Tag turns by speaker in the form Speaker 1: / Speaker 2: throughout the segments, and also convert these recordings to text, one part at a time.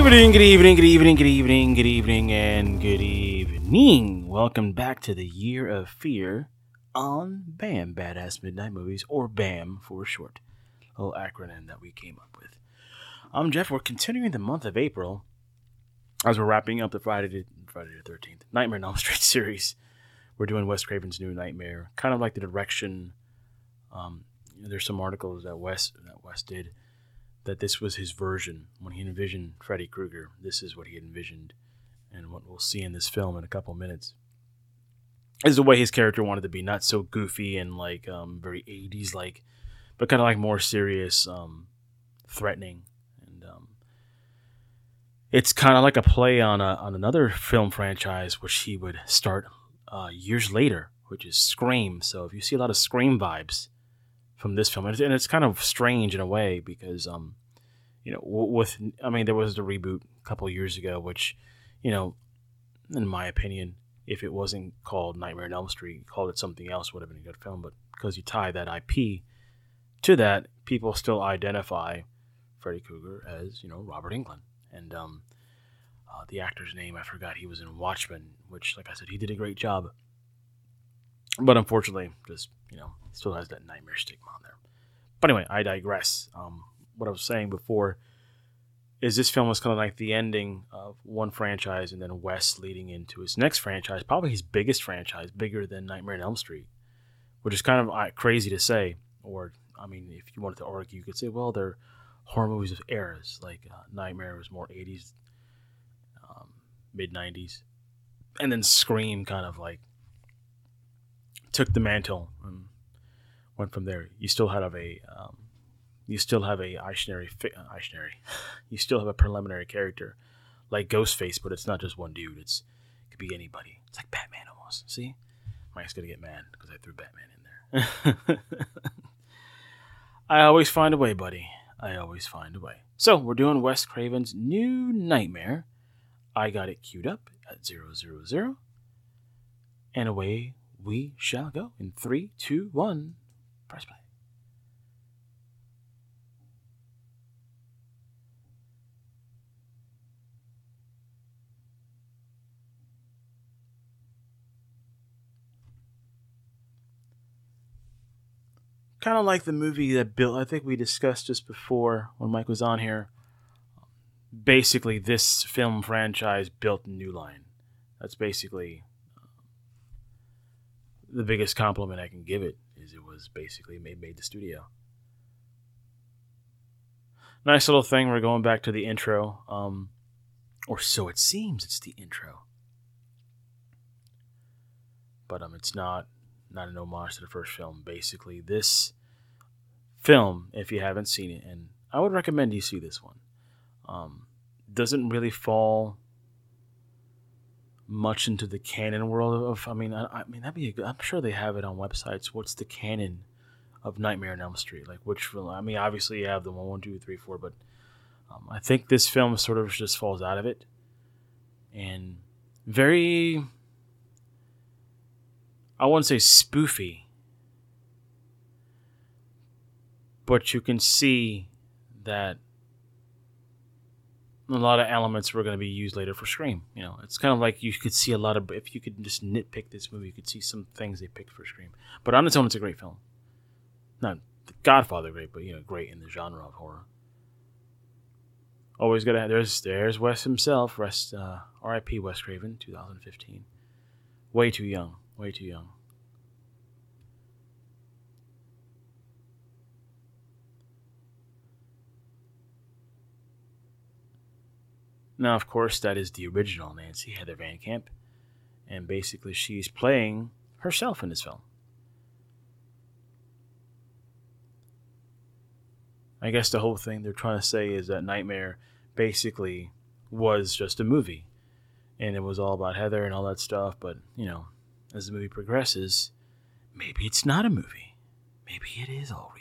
Speaker 1: evening, good evening, good evening, good evening, good evening, and good evening. Welcome back to the Year of Fear on BAM, Badass Midnight Movies, or BAM for short. A little acronym that we came up with. I'm Jeff. We're continuing the month of April as we're wrapping up the Friday the, Friday the 13th Nightmare on Elm Street series. We're doing Wes Craven's New Nightmare, kind of like the direction. Um, there's some articles that Wes that Wes did that this was his version when he envisioned Freddy Krueger. This is what he had envisioned, and what we'll see in this film in a couple minutes is the way his character wanted to be, not so goofy and like um, very 80s like, but kind of like more serious, um, threatening, and um, it's kind of like a play on a, on another film franchise which he would start uh, years later, which is Scream. So if you see a lot of Scream vibes from this film, and it's, kind of strange in a way because um, you know, with I mean, there was the reboot a couple years ago, which you know, in my opinion, if it wasn't called Nightmare on Elm Street, called it something else, would have been a good film. But because you tie that IP to that, people still identify Freddy Krueger as you know Robert Englund, and um, uh, the actor's name I forgot. He was in Watchmen, which, like I said, he did a great job. But unfortunately, just you know, still has that nightmare stigma on there. But anyway, I digress. Um, what I was saying before is this film was kind of like the ending of one franchise and then Wes leading into his next franchise, probably his biggest franchise, bigger than Nightmare on Elm Street, which is kind of uh, crazy to say. Or, I mean, if you wanted to argue, you could say, well, they're horror movies of eras. Like uh, Nightmare was more 80s, um, mid 90s. And then Scream kind of like took the mantle and went from there. You still have a um, you still have a imaginary, uh, you still have a preliminary character like Ghostface, but it's not just one dude. It's it could be anybody. It's like Batman almost. See, Mike's gonna get mad because I threw Batman in there. I always find a way, buddy. I always find a way. So we're doing Wes Craven's New Nightmare. I got it queued up at zero zero zero, and away we shall go in three, two, one. Press play. kind of like the movie that built. I think we discussed just before when Mike was on here. Basically, this film franchise built New Line. That's basically the biggest compliment I can give it. Is it was basically made made the studio. Nice little thing. We're going back to the intro, um, or so it seems. It's the intro, but um, it's not not an homage to the first film. Basically, this film, if you haven't seen it, and I would recommend you see this one, um, doesn't really fall much into the canon world of. I mean, I, I mean that'd be. A good, I'm sure they have it on websites. What's the canon of Nightmare on Elm Street? Like which film? I mean, obviously you have the one, one, two, three, four, but um, I think this film sort of just falls out of it, and very I wouldn't say spoofy, but you can see that a lot of elements were going to be used later for Scream. You know, it's kind of like you could see a lot of if you could just nitpick this movie, you could see some things they picked for Scream. But on its own, it's a great film. Not The Godfather great, but you know, great in the genre of horror. Always gotta there's there's Wes himself. Rest uh, R.I.P. Wes Craven, 2015. Way too young. Way too young. Now, of course, that is the original Nancy Heather Van Camp, and basically she's playing herself in this film. I guess the whole thing they're trying to say is that Nightmare basically was just a movie, and it was all about Heather and all that stuff, but, you know, as the movie progresses, maybe it's not a movie. Maybe it is all real.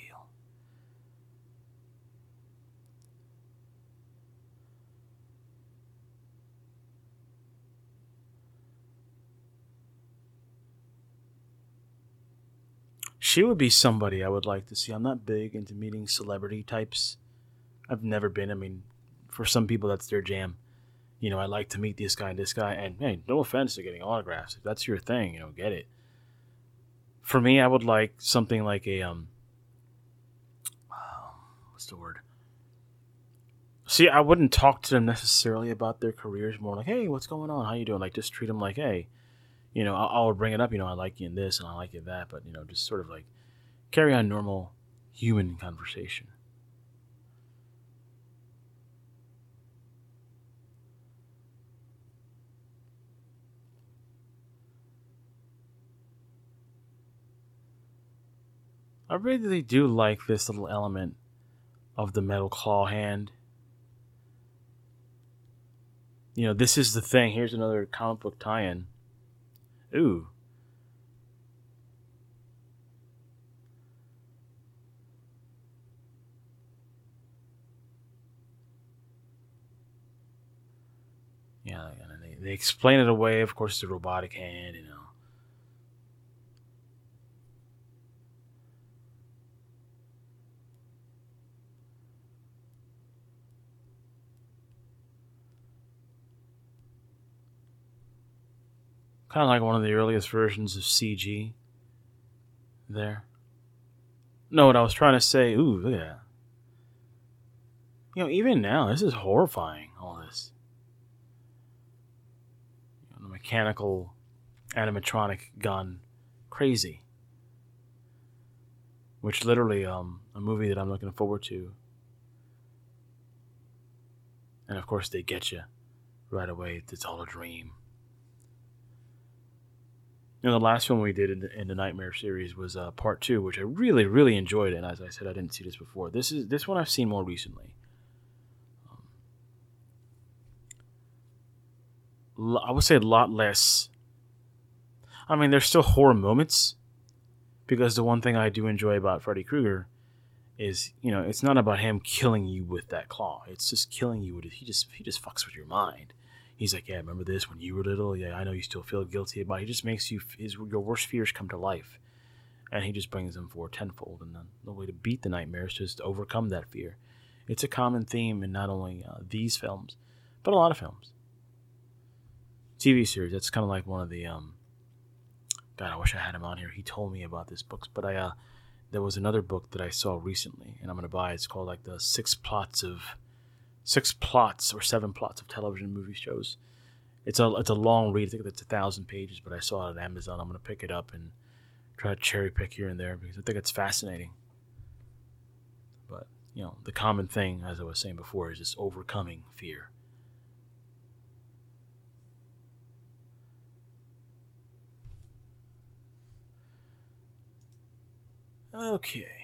Speaker 1: She would be somebody I would like to see. I'm not big into meeting celebrity types. I've never been. I mean, for some people that's their jam. You know, I like to meet this guy and this guy, and hey, no offense to getting autographs. If that's your thing, you know, get it. For me, I would like something like a um. What's the word? See, I wouldn't talk to them necessarily about their careers. More like, hey, what's going on? How you doing? Like, just treat them like, hey, you know, I'll, I'll bring it up. You know, I like you in this and I like you in that, but you know, just sort of like carry on normal human conversation. I really do like this little element of the metal claw hand. You know, this is the thing. Here's another comic book tie in. Ooh. Yeah, they, they explain it away. Of course, a robotic hand, you know. Kind of like one of the earliest versions of CG. There. No, what I was trying to say. Ooh, look at that. You know, even now, this is horrifying. All this. You know, the mechanical animatronic gun crazy. Which literally, um, a movie that I'm looking forward to. And of course, they get you right away. It's all a dream. You know, the last film we did in the, in the Nightmare series was uh, part two, which I really, really enjoyed. And as I said, I didn't see this before. This is this one I've seen more recently. Um, I would say a lot less. I mean, there's still horror moments, because the one thing I do enjoy about Freddy Krueger is, you know, it's not about him killing you with that claw. It's just killing you with it. He just he just fucks with your mind he's like, yeah, remember this when you were little? Yeah, I know you still feel guilty about. it. He just makes you his your worst fears come to life, and he just brings them forward tenfold. And the, the way to beat the nightmare is just to overcome that fear. It's a common theme in not only uh, these films, but a lot of films. TV series. That's kind of like one of the. Um, God, I wish I had him on here. He told me about this books, but I. Uh, there was another book that I saw recently, and I'm gonna buy. It. It's called like the Six Plots of six plots or seven plots of television movie shows. It's a it's a long read. I think it's a thousand pages, but I saw it on Amazon. I'm gonna pick it up and try to cherry pick here and there because I think it's fascinating. But you know, the common thing, as I was saying before, is just overcoming fear. Okay.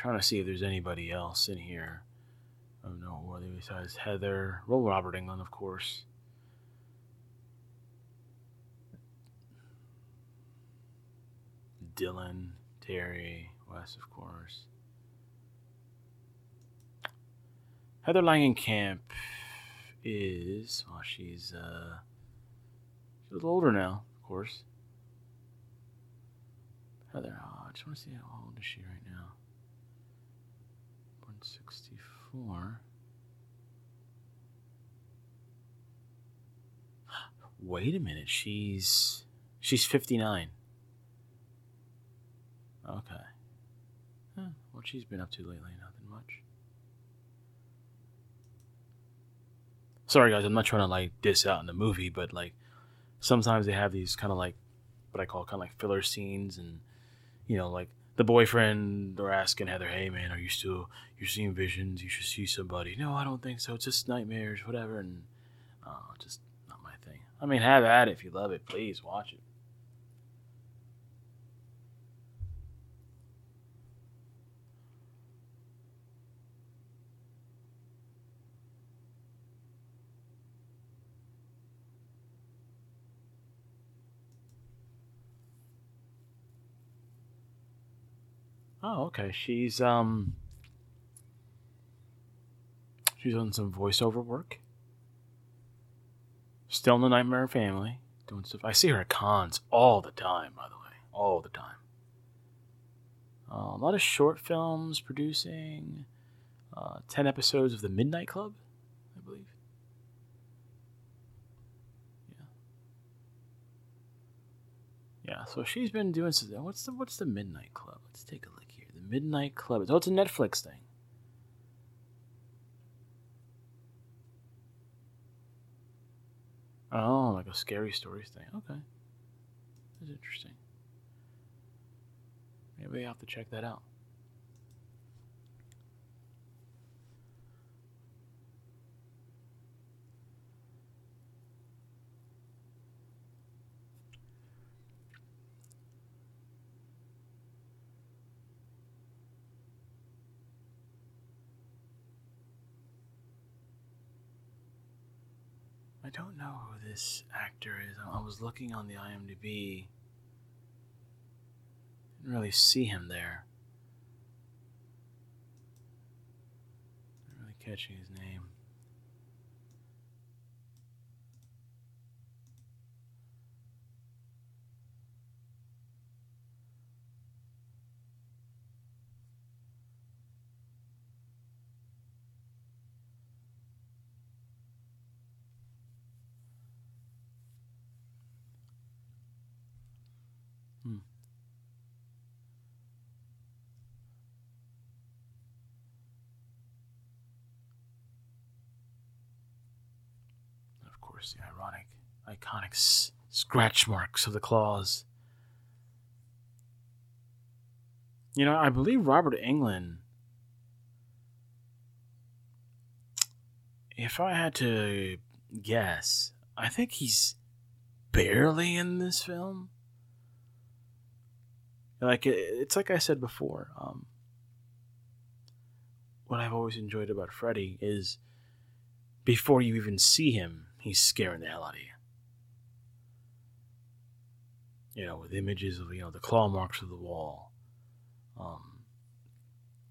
Speaker 1: Trying to see if there's anybody else in here. Don't know whether besides Heather. Well, Robert Englund, of course. Dylan, Terry, Wes, of course. Heather Langenkamp is well, she's uh she's a little older now, of course. Heather, oh, I just want to see how old is she right 64. Wait a minute, she's she's 59. Okay. Huh, what she's been up to lately? Nothing much. Sorry guys, I'm not trying to like diss out in the movie, but like sometimes they have these kind of like what I call kind of like filler scenes and you know like the boyfriend or asking Heather, "Hey man, are you still you're seeing visions? You should see somebody." No, I don't think so. It's just nightmares, whatever. And uh, just not my thing. I mean, have at it if you love it. Please watch it. Oh, okay. She's um she's done some voiceover work. Still in the Nightmare Family. doing stuff. I see her at cons all the time, by the way, all the time. Uh, a lot of short films producing. Uh, 10 episodes of The Midnight Club, I believe. Yeah. Yeah, so she's been doing. What's the what's the Midnight Club? Let's take a look Midnight Club. Oh, it's a Netflix thing. Oh, like a scary stories thing. Okay. That's interesting. Maybe I have to check that out. I don't know who this actor is. I was looking on the IMDb. Didn't really see him there. Not really catching his name. The ironic, iconic s- scratch marks of the claws. You know, I believe Robert Englund. If I had to guess, I think he's barely in this film. Like it's like I said before. Um, what I've always enjoyed about Freddy is before you even see him, he's scaring the hell out of you. You know, with images of you know the claw marks of the wall. Um,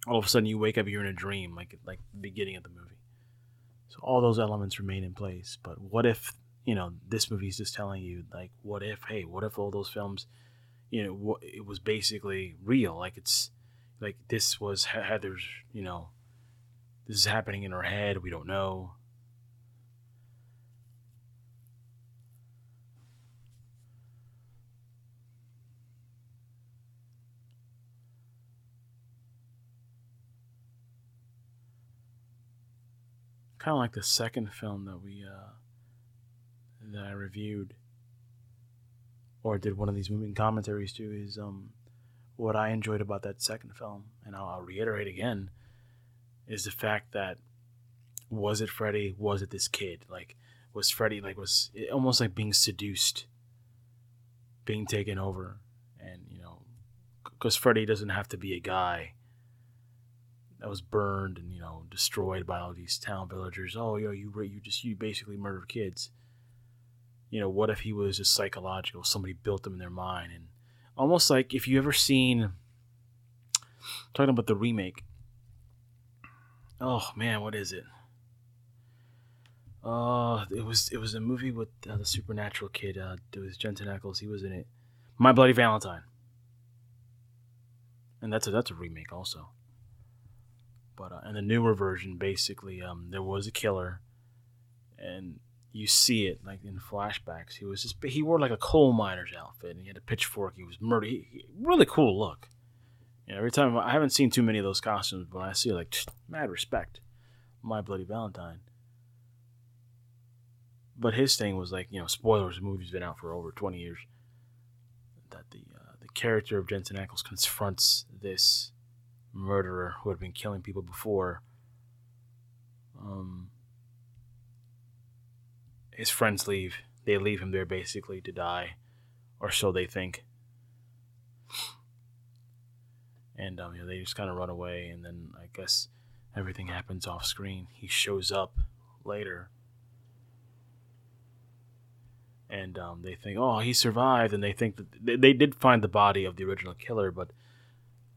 Speaker 1: all of a sudden, you wake up, you're in a dream, like like the beginning of the movie. So all those elements remain in place. But what if you know this movie's just telling you like, what if? Hey, what if all those films? you know it was basically real like it's like this was heather's you know this is happening in her head we don't know kind of like the second film that we uh that i reviewed or did one of these moving commentaries too is um what I enjoyed about that second film, and I'll, I'll reiterate again, is the fact that was it Freddy? Was it this kid? Like, was Freddy like was it almost like being seduced, being taken over, and you know, because Freddy doesn't have to be a guy that was burned and you know destroyed by all these town villagers. Oh, yo, you you just you basically murdered kids you know, what if he was just psychological? Somebody built them in their mind, and almost like if you ever seen talking about the remake. Oh man, what is it? Uh, it was it was a movie with uh, the supernatural kid. Uh, it was Jensen Ackles. He was in it. My Bloody Valentine. And that's a that's a remake also. But uh, in the newer version, basically, um, there was a killer, and you see it like in flashbacks. He was just he wore like a coal miner's outfit and he had a pitchfork. He was murder. He, he- really cool look. You know, every time I haven't seen too many of those costumes, but I see like mad respect. My Bloody Valentine. But his thing was like you know spoilers. The movie's been out for over twenty years. That the uh, the character of Jensen Ackles confronts this murderer who had been killing people before. Um, his friends leave. They leave him there basically to die, or so they think. And um, you know, they just kind of run away, and then I guess everything happens off screen. He shows up later, and um, they think, "Oh, he survived," and they think that they, they did find the body of the original killer, but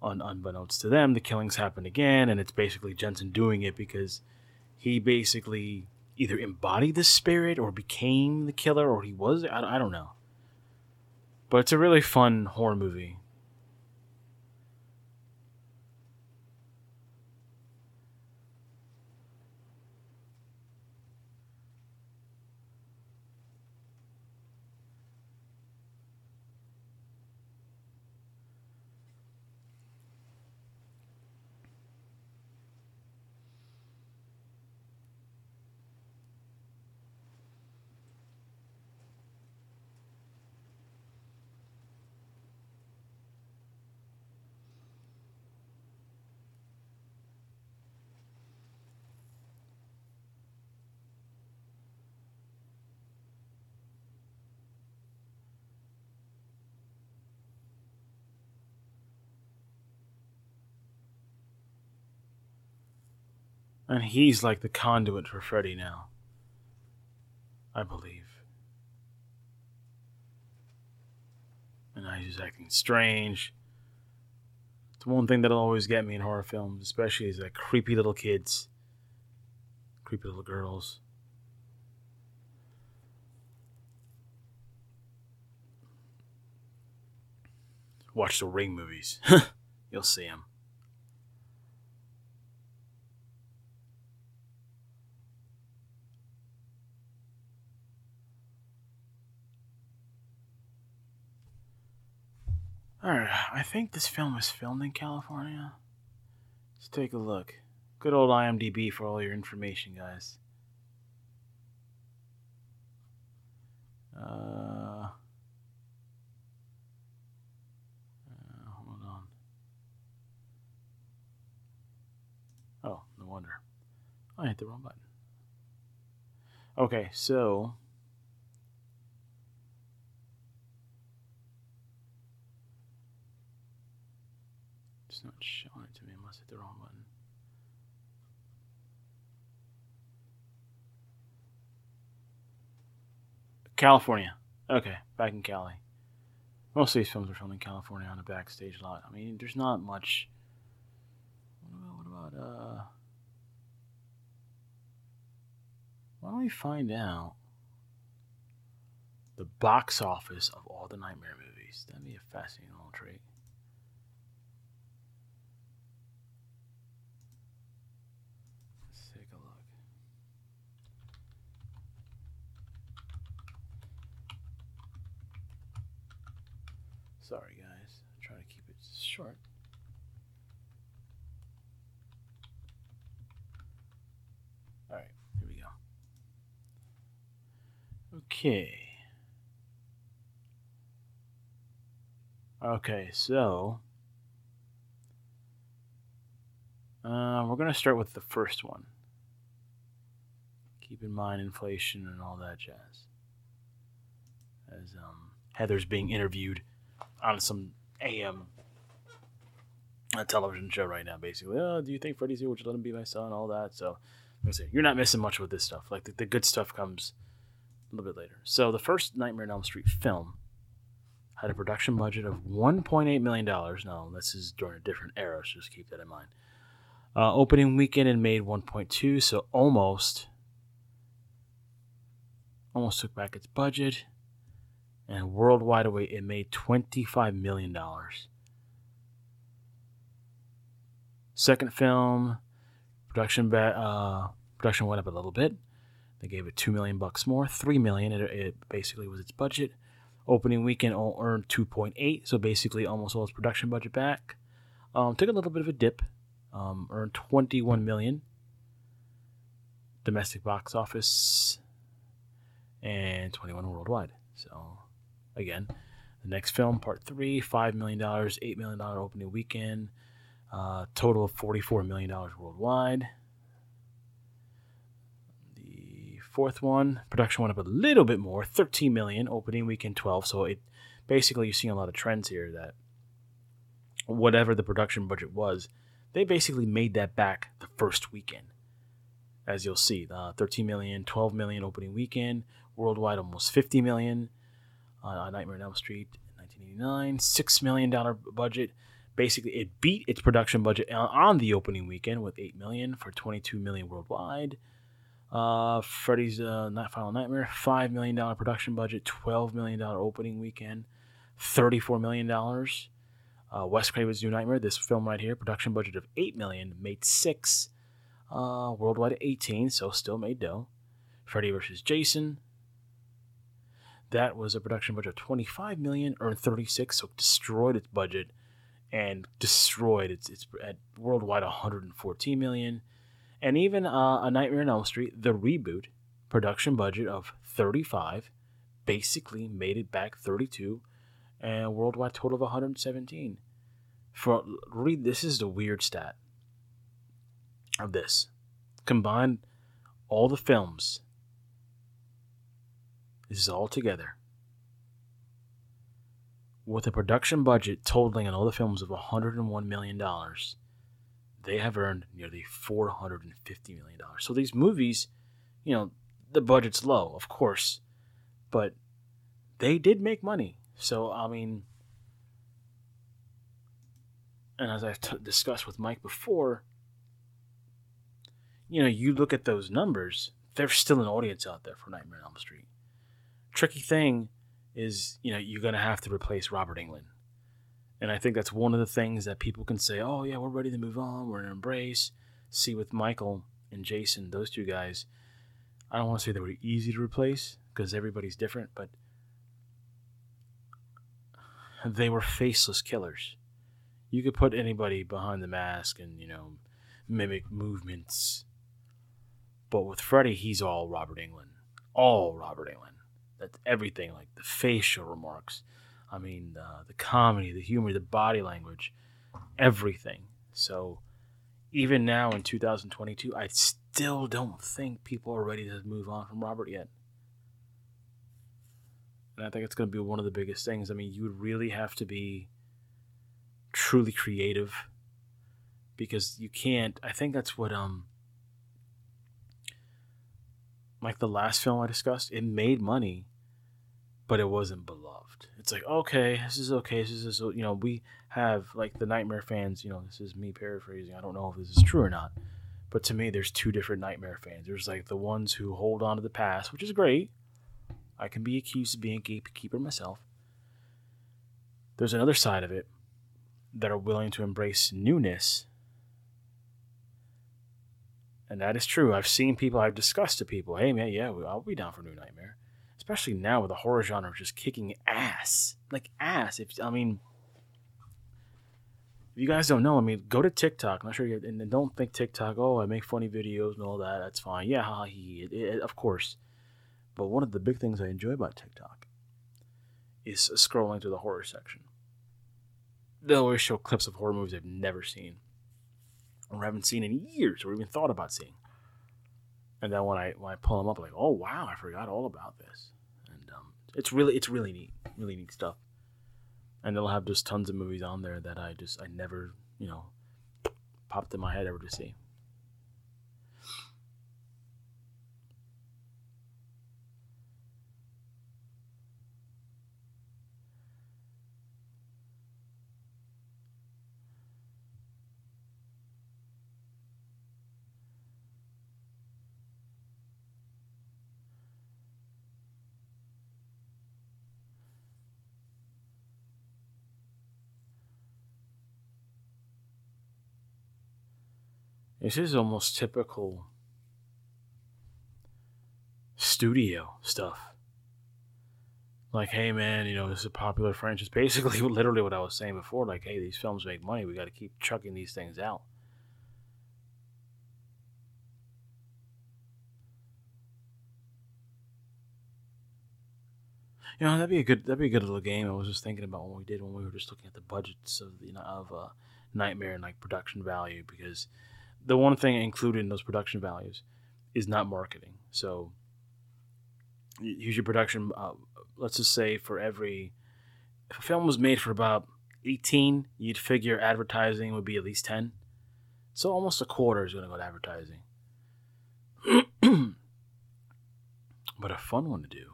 Speaker 1: un- unbeknownst to them, the killings happened again, and it's basically Jensen doing it because he basically either embodied the spirit or became the killer or he was. I, I don't know. But it's a really fun horror movie. And he's like the conduit for Freddy now. I believe. And now he's acting strange. It's one thing that'll always get me in horror films, especially is like creepy little kids, creepy little girls. Watch the Ring movies. You'll see them. Alright, I think this film was filmed in California. Let's take a look. Good old IMDb for all your information, guys. Uh, uh, hold on. Oh, no wonder. I hit the wrong button. Okay, so It's not showing it to me. I must hit the wrong button. California. Okay, back in Cali. Most of these films are filmed in California on a backstage lot. I mean, there's not much. What about, what about uh? Why don't we find out the box office of all the Nightmare movies? That'd be a fascinating little trait. Sorry, guys. I'm trying to keep it short. All right, here we go. Okay. Okay, so uh, we're gonna start with the first one. Keep in mind inflation and all that jazz. As um, Heather's being interviewed on some AM television show right now, basically. Oh, do you think Freddy's here? Would you let him be my son? All that. So, I say you're not missing much with this stuff. Like the, the good stuff comes a little bit later. So, the first Nightmare on Elm Street film had a production budget of 1.8 million dollars. Now, this is during a different era, so just keep that in mind. Uh, opening weekend and made 1.2, so almost, almost took back its budget and worldwide away it made $25 million. Second film, production ba- uh, production went up a little bit. They gave it two million bucks more, three million. It, it basically was its budget. Opening weekend earned 2.8, so basically almost all its production budget back. Um, took a little bit of a dip, um, earned 21 million. Domestic box office and 21 worldwide. So again. The next film, part three, $5 million, $8 million opening weekend, uh, total of $44 million worldwide. The fourth one, production went up a little bit more, 13 million, opening weekend 12. So it basically you're seeing a lot of trends here that whatever the production budget was, they basically made that back the first weekend. As you'll see, uh, 13 million, 12 million opening weekend, worldwide almost 50 million on Nightmare on Elm Street in 1989. $6 million budget. Basically, it beat its production budget on the opening weekend with 8 million for 22 million worldwide. Uh, Freddy's uh, Night Final Nightmare, $5 million production budget, $12 million opening weekend, $34 million. Uh, Wes Craven's New Nightmare, this film right here, production budget of 8 million, made 6 uh, worldwide 18, so still made dough. Freddy vs. Jason, that was a production budget of 25 million, earned 36, so destroyed its budget and destroyed its its at worldwide 114 million. And even uh, a Nightmare on Elm Street, the reboot, production budget of 35, basically made it back 32, and worldwide total of 117. For read, this is the weird stat of this. Combine all the films. This is all together. With a production budget totaling on all the films of $101 million, they have earned nearly $450 million. So these movies, you know, the budget's low, of course, but they did make money. So, I mean, and as I've t- discussed with Mike before, you know, you look at those numbers, there's still an audience out there for Nightmare on Elm Street. Tricky thing is, you know, you're going to have to replace Robert Englund. And I think that's one of the things that people can say, oh, yeah, we're ready to move on. We're in embrace. See, with Michael and Jason, those two guys, I don't want to say they were easy to replace because everybody's different, but they were faceless killers. You could put anybody behind the mask and, you know, mimic movements. But with Freddy, he's all Robert Englund. All Robert Englund. That's everything, like the facial remarks. I mean, uh, the comedy, the humor, the body language, everything. So, even now in 2022, I still don't think people are ready to move on from Robert yet. And I think it's going to be one of the biggest things. I mean, you would really have to be truly creative because you can't. I think that's what um like the last film I discussed, it made money, but it wasn't beloved. It's like, okay, this is okay. This is, you know, we have like the Nightmare fans, you know, this is me paraphrasing. I don't know if this is true or not. But to me, there's two different Nightmare fans. There's like the ones who hold on to the past, which is great. I can be accused of being a gatekeeper myself. There's another side of it that are willing to embrace newness. And that is true. I've seen people, I've discussed to people, hey man, yeah, I'll be down for New Nightmare especially now with the horror genre just kicking ass, like ass. If I mean, if you guys don't know, I mean, go to TikTok. I'm not sure you and don't think TikTok. Oh, I make funny videos and all that. That's fine. Yeah, ha, he, it, it, of course. But one of the big things I enjoy about TikTok is scrolling to the horror section. They'll always show clips of horror movies I've never seen, or haven't seen in years, or even thought about seeing. And then when I when I pull them up, I'm like, oh wow, I forgot all about this. It's really it's really neat, really neat stuff. And they'll have just tons of movies on there that I just I never you know popped in my head ever to see. This is almost typical studio stuff. Like, hey man, you know, this is a popular franchise. Basically, literally what I was saying before. Like, hey, these films make money. We got to keep chucking these things out. You know, that'd be a good that'd be a good little game. I was just thinking about when we did when we were just looking at the budgets of you know of uh, Nightmare and like production value because the one thing included in those production values is not marketing. So use your production. Uh, let's just say for every if a film was made for about 18, you'd figure advertising would be at least 10. So almost a quarter is going to go to advertising. but a fun one to do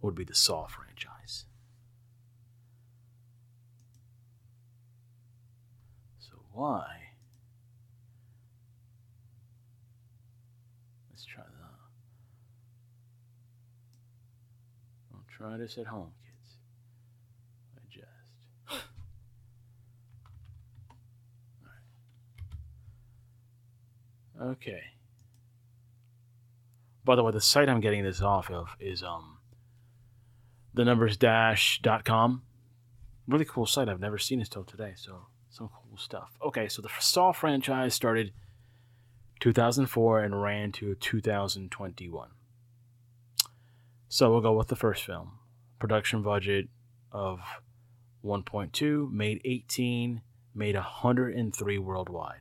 Speaker 1: would be the Saw franchise. So why Let's try that. Don't try this at home, kids. Adjust. Okay. By the way, the site I'm getting this off of is um the numbers dash.com. Really cool site. I've never seen this till today, so some cool stuff. Okay, so the Saw franchise started 2004 and ran to 2021. So we'll go with the first film. Production budget of 1.2, made 18, made 103 worldwide.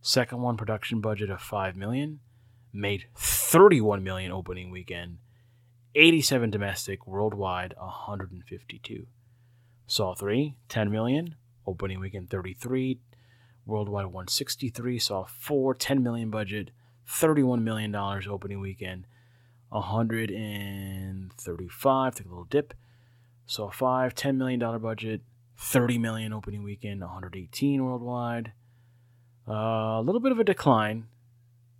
Speaker 1: Second one production budget of 5 million, made 31 million opening weekend, 87 domestic, worldwide 152. Saw 3, 10 million, opening weekend 33, worldwide 163. Saw 4, 10 million budget, 31 million dollars opening weekend, 135. Took a little dip. Saw 5, 10 million dollar budget, 30 million opening weekend, 118 worldwide. Uh, a little bit of a decline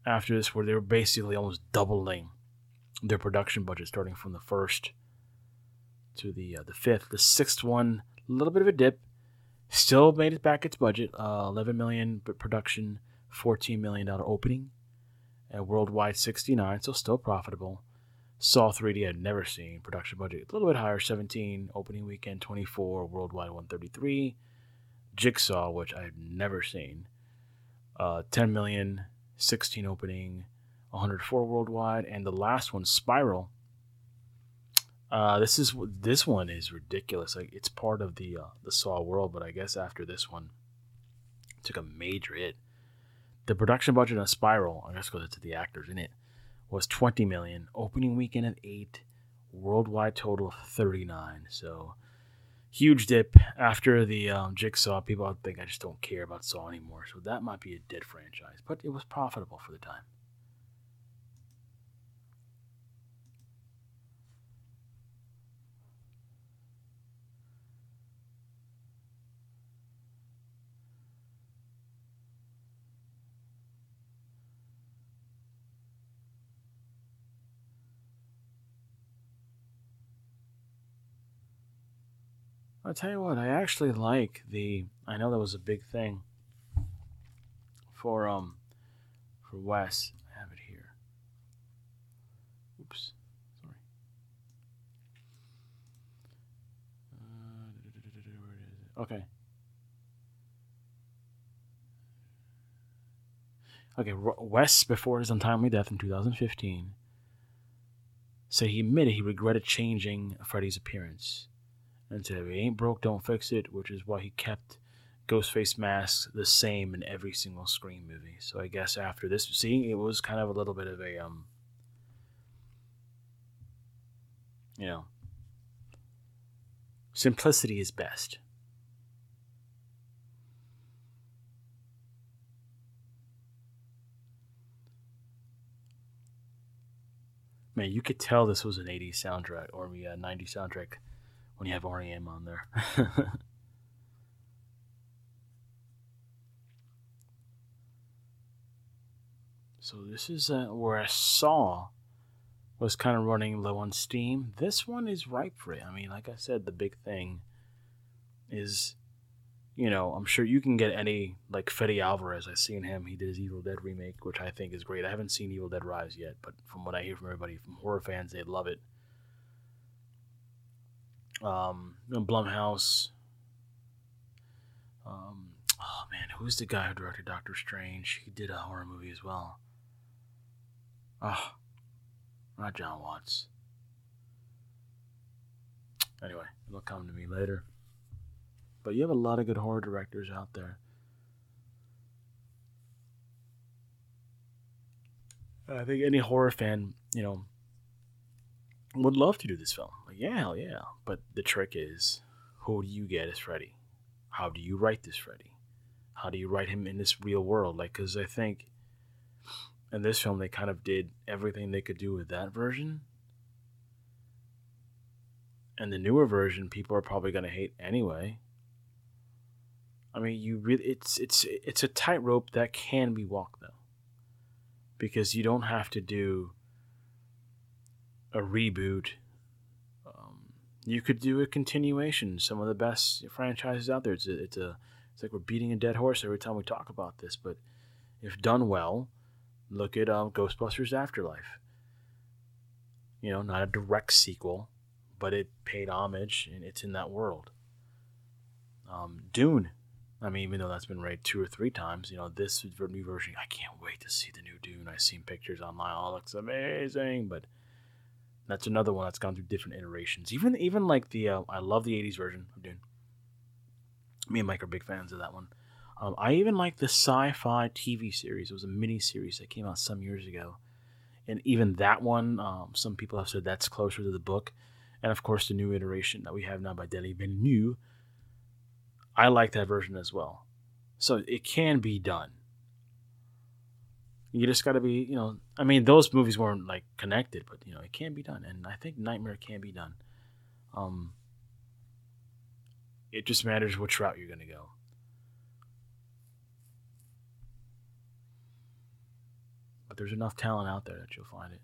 Speaker 1: after this, where they were basically almost doubling their production budget, starting from the first to the uh, the fifth. The sixth one, a little bit of a dip, still made it back its budget. Uh, 11 million production, 14 million dollar opening, and worldwide 69, so still profitable. Saw 3D I'd never seen. Production budget a little bit higher, 17. Opening weekend 24. Worldwide 133. Jigsaw, which I've never seen, uh, 10 million, 16 opening, 104 worldwide, and the last one, Spiral. Uh, this is this one is ridiculous. Like it's part of the uh, the Saw world, but I guess after this one, took a major hit. The production budget on Spiral, I guess because it's the actors in it, was 20 million. Opening weekend at eight, worldwide total of 39. So huge dip after the um, Jigsaw. People think I just don't care about Saw anymore. So that might be a dead franchise, but it was profitable for the time. I'll tell you what, I actually like the. I know that was a big thing for um for Wes. I have it here. Oops, sorry. Uh, where is it? okay. Okay, Wes, before his untimely death in 2015, said he admitted he regretted changing Freddy's appearance and said, if it ain't broke, don't fix it, which is why he kept Ghostface masks the same in every single Scream movie. So I guess after this, seeing it was kind of a little bit of a, um, you know, simplicity is best. Man, you could tell this was an 80s soundtrack or a 90s soundtrack when you have REM on there. so this is uh, where I saw was kind of running low on steam. This one is ripe for it. I mean, like I said, the big thing is, you know, I'm sure you can get any like Fede Alvarez. I've seen him. He did his Evil Dead remake, which I think is great. I haven't seen Evil Dead Rise yet, but from what I hear from everybody, from horror fans, they love it um, Blumhouse. Um, oh man, who's the guy who directed Doctor Strange? He did a horror movie as well. Oh, not Jon Watts. Anyway, it'll come to me later. But you have a lot of good horror directors out there. I think any horror fan, you know, would love to do this film. Like, yeah, hell yeah. But the trick is, who do you get as Freddy? How do you write this Freddy? How do you write him in this real world? Like, because I think in this film they kind of did everything they could do with that version. And the newer version, people are probably going to hate anyway. I mean, you really it's it's it's a tightrope that can be walked though. because you don't have to do a reboot. Um, you could do a continuation. Some of the best franchises out there. It's a, it's a it's like we're beating a dead horse every time we talk about this, but if done well, look at um, Ghostbusters Afterlife. You know, not a direct sequel, but it paid homage and it's in that world. Um, Dune. I mean, even though that's been rated two or three times, you know, this new version, I can't wait to see the new Dune. I've seen pictures online. Oh, looks amazing. But that's another one that's gone through different iterations. Even even like the, uh, I love the 80s version of Dune. Me and Mike are big fans of that one. Um, I even like the sci-fi TV series. It was a mini series that came out some years ago, and even that one, um, some people have said that's closer to the book. And of course, the new iteration that we have now by Denis Villeneuve, I like that version as well. So it can be done. You just got to be, you know, I mean, those movies weren't like connected, but you know, it can be done, and I think Nightmare can be done. Um, it just matters which route you're to go. But there's enough talent out there that you'll find it.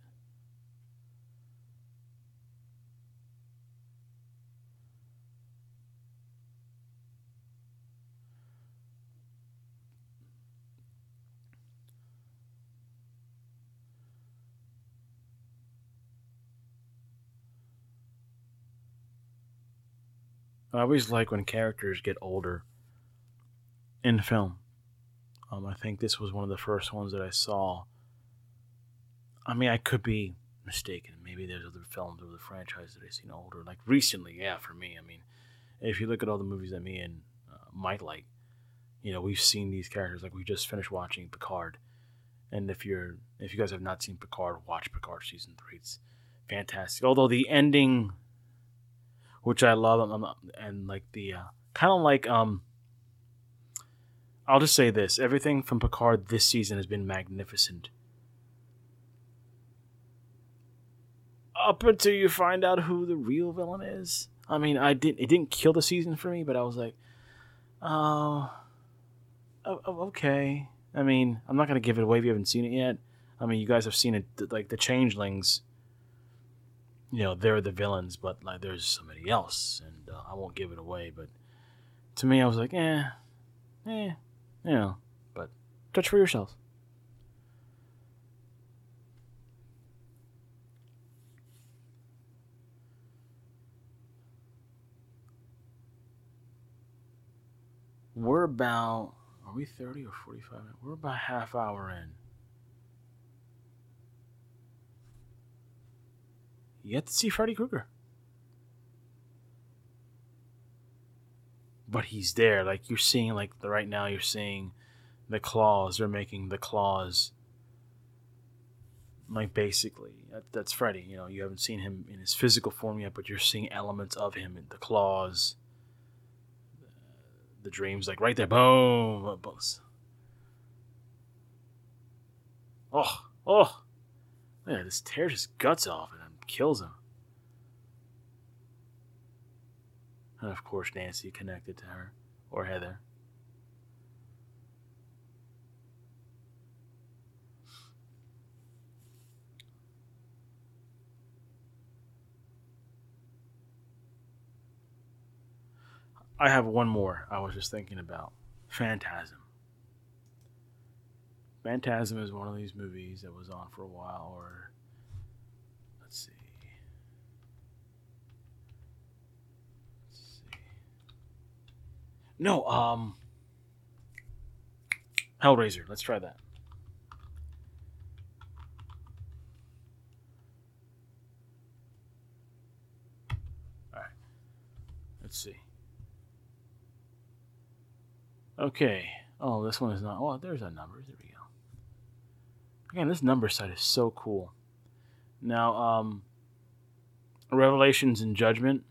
Speaker 1: I always like when characters get older in film. Um, I think this was one of the first ones that I saw. I mean, I could be mistaken. Maybe there's other films or the franchise that I've seen older. Like recently, yeah, for me. I mean, if you look at all the movies that me and uh, Mike like, you know, we've seen these characters. Like we just finished watching Picard, and if you're if you guys have not seen Picard, watch Picard season three. It's fantastic. Although the ending which I love. and like the uh, kind of like um. I'll just say this: everything from Picard this season has been magnificent. Up until you find out who the real villain is. I mean, I didn't. It didn't kill the season for me, but I was like, oh, okay. I mean, I'm not gonna give it away if you haven't seen it yet. I mean, you guys have seen it, like the Changelings you know they're the villains, but like there's somebody else, and uh, I won't give it away. But to me, I was like, eh, eh, you know. But judge for yourselves. We're about are we thirty or forty five? We're about half hour in. You get to see Freddy Krueger. But he's there. Like you're seeing, like right now, you're seeing the claws. They're making the claws. Like basically, that, that's Freddy. You know, you haven't seen him in his physical form yet, but you're seeing elements of him in the claws, the dreams. Like right there, boom. Oh, oh, yeah, this tears his guts off kills him. And of course, Nancy connected to her, or Heather. I have one more I was just thinking about Phantasm. Phantasm is one of these movies that was on for a while, or let's see. No, um, Hellraiser. Let's try that. All right. Let's see. Okay. Oh, this one is not. Oh, there's a number. There we go. Again, this number site is so cool. Now, um, Revelations and Judgment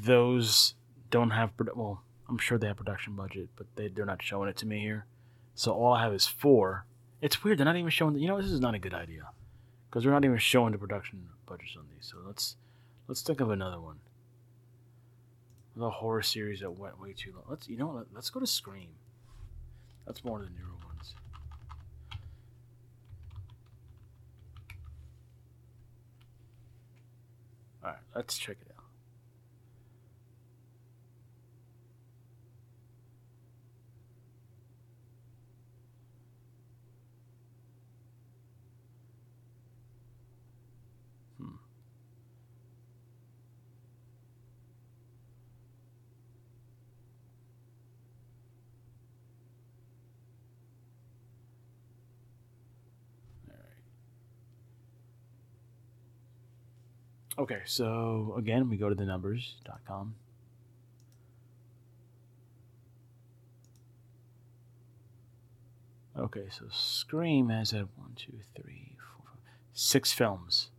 Speaker 1: those don't have produ- well i'm sure they have production budget but they, they're not showing it to me here. So all i have is four. It's weird they're not even showing the, you know this is not a good idea because they're not even showing the production budgets on these. So let's let's think of another one. The horror series that went way too long. Let's you know what, let's go to scream. That's one of the newer ones. All right let's check it out. Okay, so again, we go to the numbers.com. Okay, so Scream has had one, two, three, four, five, six films.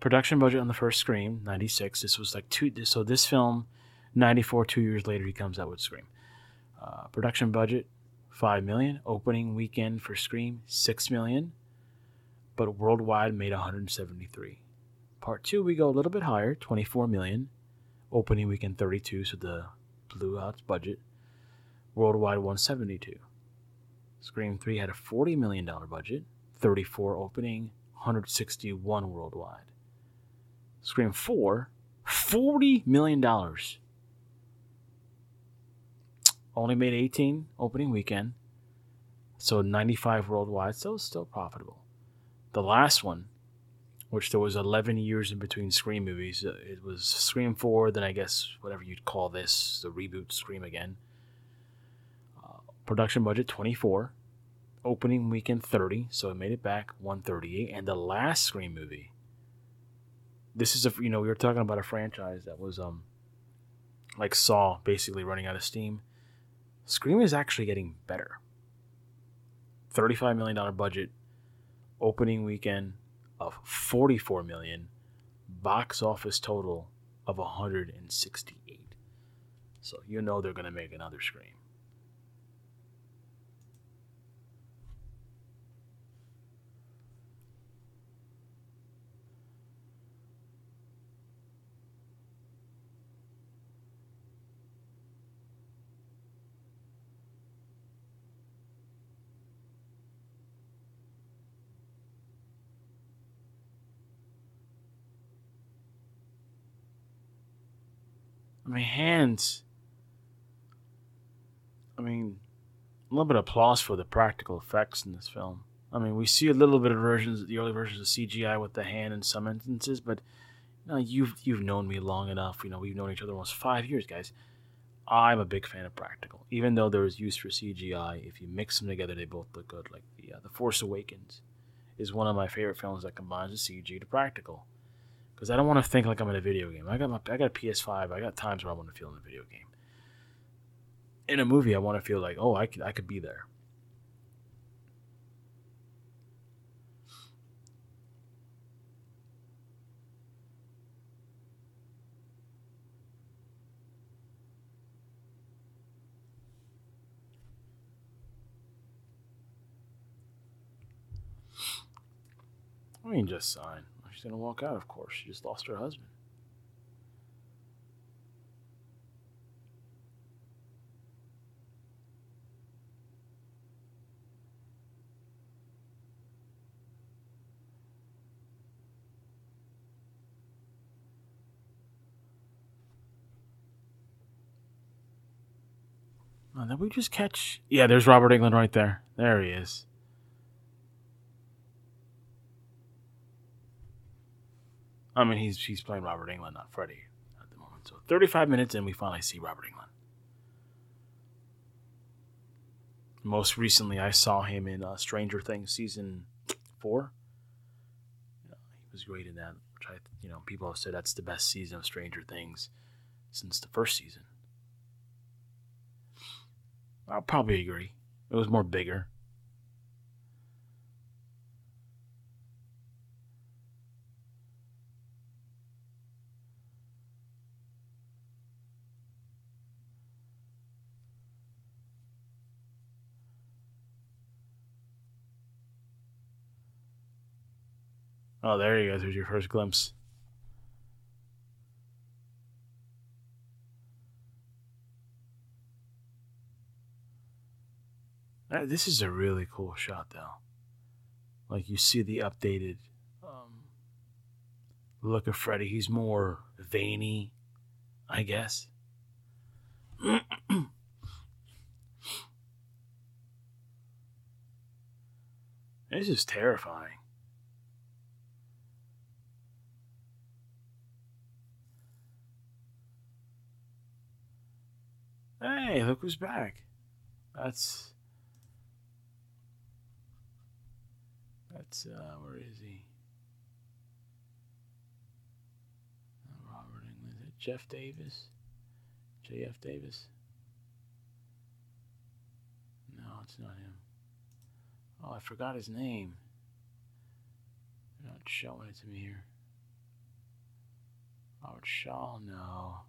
Speaker 1: Production budget on the first Scream, 96. This was like two, so this film, 94, two years later, he comes out with Scream. Uh, production budget, 5 million. Opening weekend for Scream, 6 million but worldwide made 173. Part two, we go a little bit higher, 24 million. Opening weekend 32, so the blew out budget. Worldwide 172. Scream 3 had a $40 million budget, 34 opening, 161 worldwide. Scream 4, $40 million. Only made 18 opening weekend, so 95 worldwide, so still profitable. The last one, which there was 11 years in between Scream movies, uh, it was Scream 4, then I guess whatever you'd call this, the reboot Scream again. Uh, production budget 24, opening weekend 30, so it made it back 138. And the last Scream movie, this is a you know we were talking about a franchise that was um like Saw basically running out of steam. Scream is actually getting better. $35 million budget, opening weekend of 44 million, box office total of 168. So you know they're going to make another Scream. Mean, hands. I mean, a little bit of applause for the practical effects in this film. I mean, we see a little bit of versions, the early versions of CGI with the hand in some instances, but you know, you've you've known me long enough. You know, we've known each other almost five years, guys. I'm a big fan of practical, even though there is use for CGI. If you mix them together, they both look good. Like the uh, the Force Awakens is one of my favorite films that combines the CG to practical because I don't want to think like I'm in a video game. I got my I got a PS5. I got times where I want to feel in a video game. In a movie, I want to feel like, oh, I could I could be there. I mean, just sign. She's gonna walk out, of course. She just lost her husband. Oh, did we just catch? Yeah, there's Robert Englund right there. There he is. I mean, he's he's playing Robert Englund, not Freddy, at the moment. So 35 minutes, and we finally see Robert Englund. Most recently, I saw him in uh, Stranger Things season four. He was great in that, which I, you know, people have said that's the best season of Stranger Things since the first season. I'll probably agree. It was more bigger. Oh, there you go. There's your first glimpse. Uh, this is a really cool shot, though. Like you see the updated um, look of Freddy. He's more veiny, I guess. this is terrifying. Hey, look who's back. That's that's uh where is he? Robert Englund. Jeff Davis? J.F. Davis? No, it's not him. Oh, I forgot his name. They're not showing it to me here. Robert Shaw? No.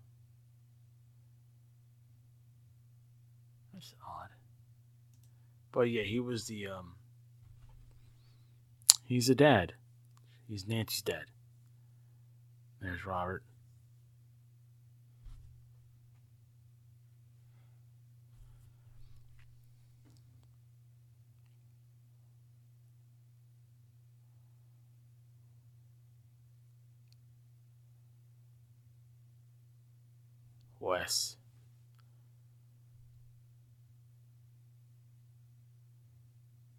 Speaker 1: That's odd. But yeah, he was the um he's a dad. He's Nancy's dad. There's Robert. Wes.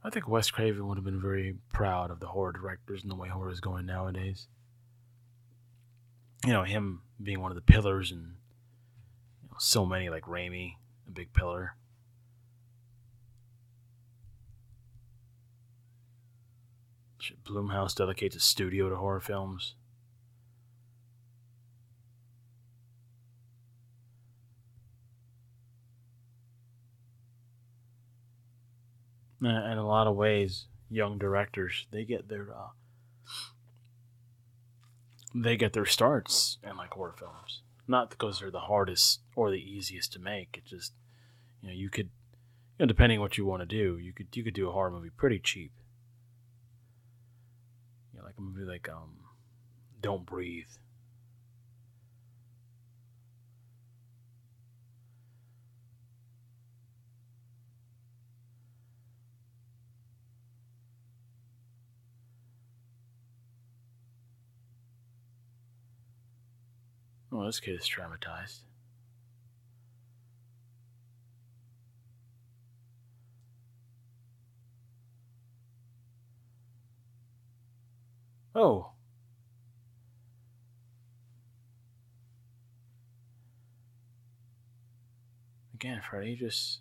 Speaker 1: I think Wes Craven would have been very proud of the horror directors and the way horror is going nowadays. You know, him being one of the pillars and you know, so many like Raimi, a big pillar. Blumhouse dedicates a studio to horror films. In a lot of ways, young directors they get their uh, they get their starts in like horror films. Not because they're the hardest or the easiest to make. It just you know you could you know depending what you want to do, you could you could do a horror movie pretty cheap. You know, like a movie like um, Don't Breathe Well, this kid is traumatized. Oh. Again, Freddy just,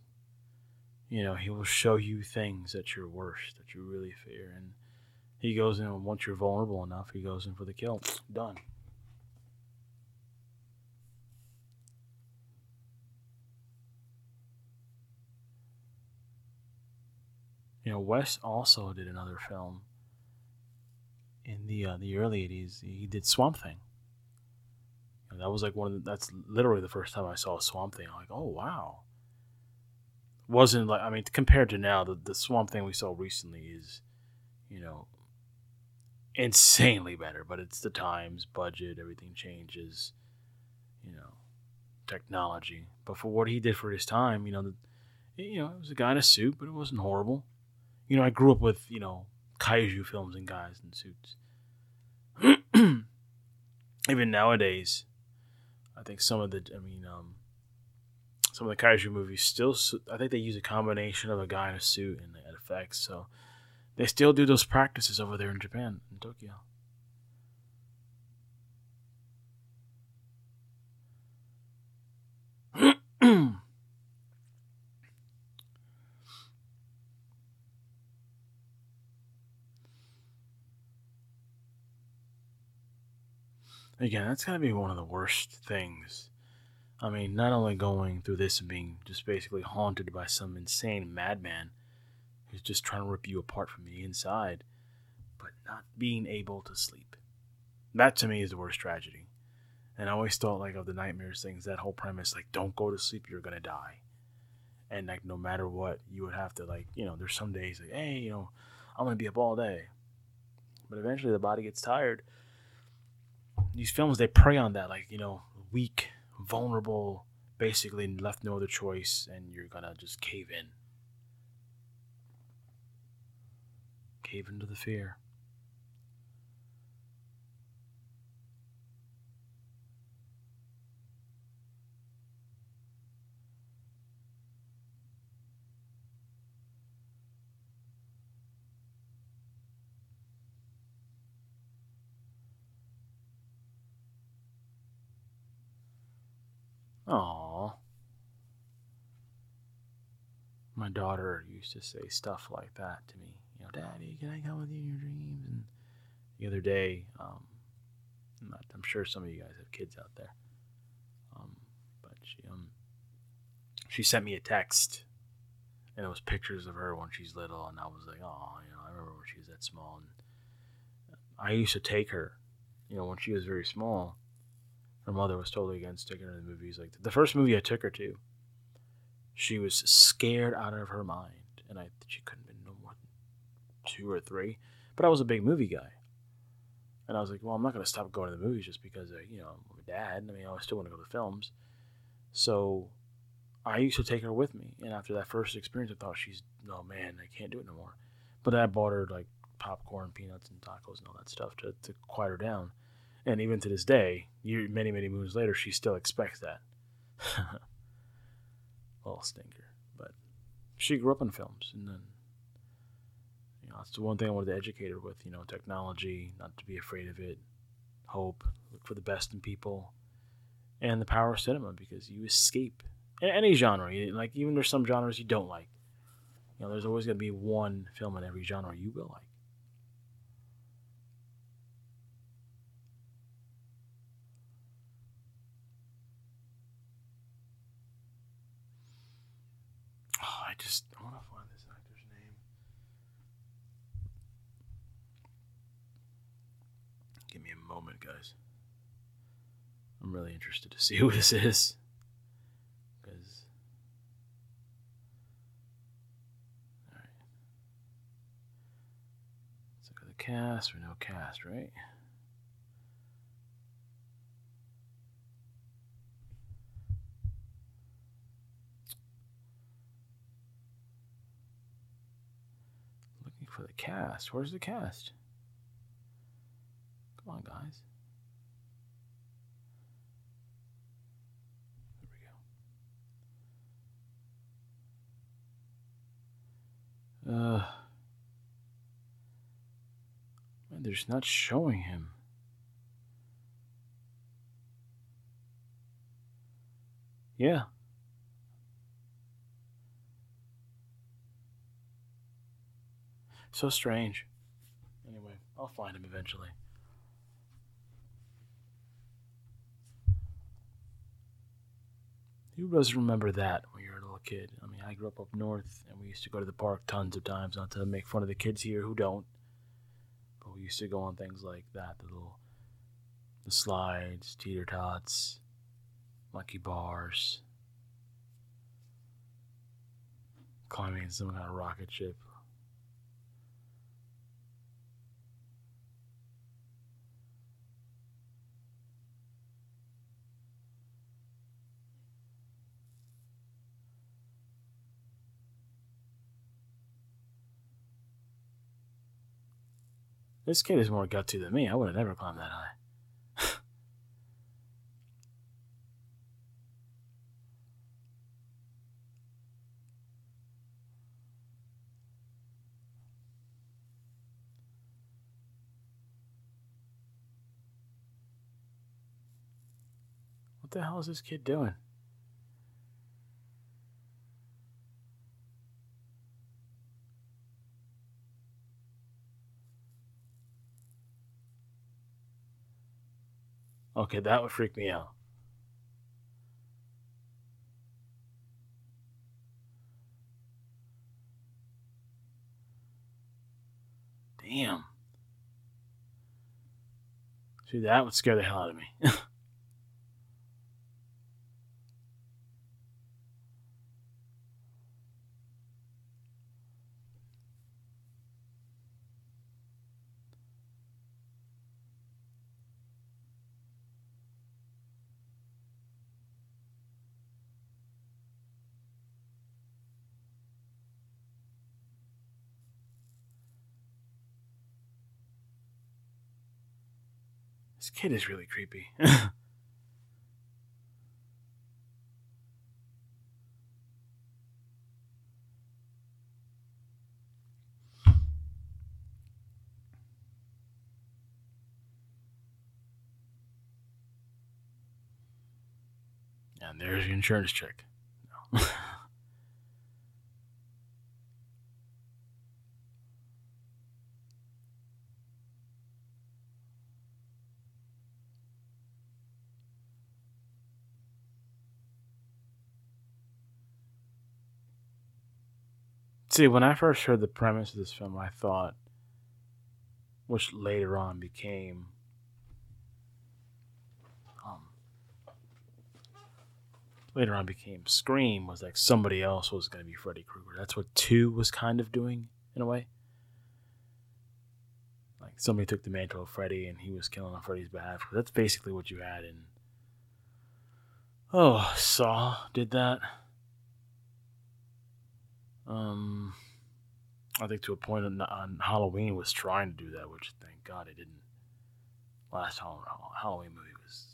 Speaker 1: you know, he will show you things at your worst, that you really fear. And he goes in, once you're vulnerable enough, he goes in for the kill. Done. You know, Wes also did another film in the uh, the early '80s. He did Swamp Thing. And that was like one of the, that's literally the first time I saw Swamp Thing. I'm like, oh wow. Wasn't like I mean compared to now, the the Swamp Thing we saw recently is, you know, insanely better. But it's the times, budget, everything changes. You know, technology. But for what he did for his time, you know, the, you know, it was a guy in a suit, but it wasn't horrible you know, I grew up with, you know, kaiju films and guys in suits. Even nowadays, I think some of the, I mean, um, some of the kaiju movies still, I think they use a combination of a guy in a suit and effects. So they still do those practices over there in Japan, in Tokyo. again, that's gotta be one of the worst things. I mean, not only going through this and being just basically haunted by some insane madman who's just trying to rip you apart from the inside, but not being able to sleep. That to me is the worst tragedy. And I always thought like of the nightmares things, that whole premise, like don't go to sleep, you're gonna die. And like no matter what, you would have to like, you know, there's some days like, hey, you know, I'm gonna be up all day. But eventually the body gets tired these films they prey on that, like you know, weak, vulnerable, basically left no other choice, and you're gonna just cave in, cave into the fear. Aww. My daughter used to say stuff like that to me. You know, Daddy, can I come with you in your dreams? And the other day, um, I'm sure some of you guys have kids out there. Um, but she um she sent me a text, and it was pictures of her when she's little, and I was like, oh, you know, I remember when she was that small. And I used to take her, you know, when she was very small. Her mother was totally against taking her to the movies. Like the first movie I took her to, she was scared out of her mind, and I she couldn't been no more than two or three. But I was a big movie guy. And I was like, well, I'm not to stop going to the movies just because, you know, I'm a dad. I mean, I still want to go to films. So I used to take her with me. And after that first experience, I thought she's, oh man, I can't do it no more. But I bought her like popcorn, peanuts, and tacos and all that stuff to, to quiet her down. And even to this day, year, many, many moons later, she still expects that. Little stinker. But she grew up in films. And then you know, that's the one thing I wanted to educate her with, you know, technology, not to be afraid of it, hope, look for the best in people, and the power of cinema because you escape in any genre. Like even there's some genres you don't like. You know, there's always going to be one film in every genre you will like. Oh, I just I want to find this actor's name. Give me a moment, guys. I'm really interested to see who this is. Because. Alright. Let's cast or no cast, right? Looking for the cast. Where's the cast? Come on, guys. There we go. Uh, man, they're just not showing him. Yeah. So strange. Anyway, I'll find him eventually. Who doesn't remember that when you're a little kid? I mean, I grew up up north, and we used to go to the park tons of times. Not to make fun of the kids here who don't, but we used to go on things like that, the little, the slides, teeter tots, monkey bars, climbing some kind of rocket ship. This kid is more gutsy than me. I would have never climbed that high. what the hell is this kid doing? Okay, that would freak me out. Damn. See, that would scare the hell out of me. kid is really creepy. And there's your insurance check. No. See, when I first heard the premise of this film, I thought, which later on became, um, later on became Scream, was like somebody else was going to be Freddy Krueger. That's what two was kind of doing in a way. Like somebody took the mantle of Freddy and he was killing on Freddy's behalf. That's basically what you had in. Oh, Saw did that. Um, I think to a point on, on Halloween was trying to do that, which thank God it didn't. Last Halloween movie was.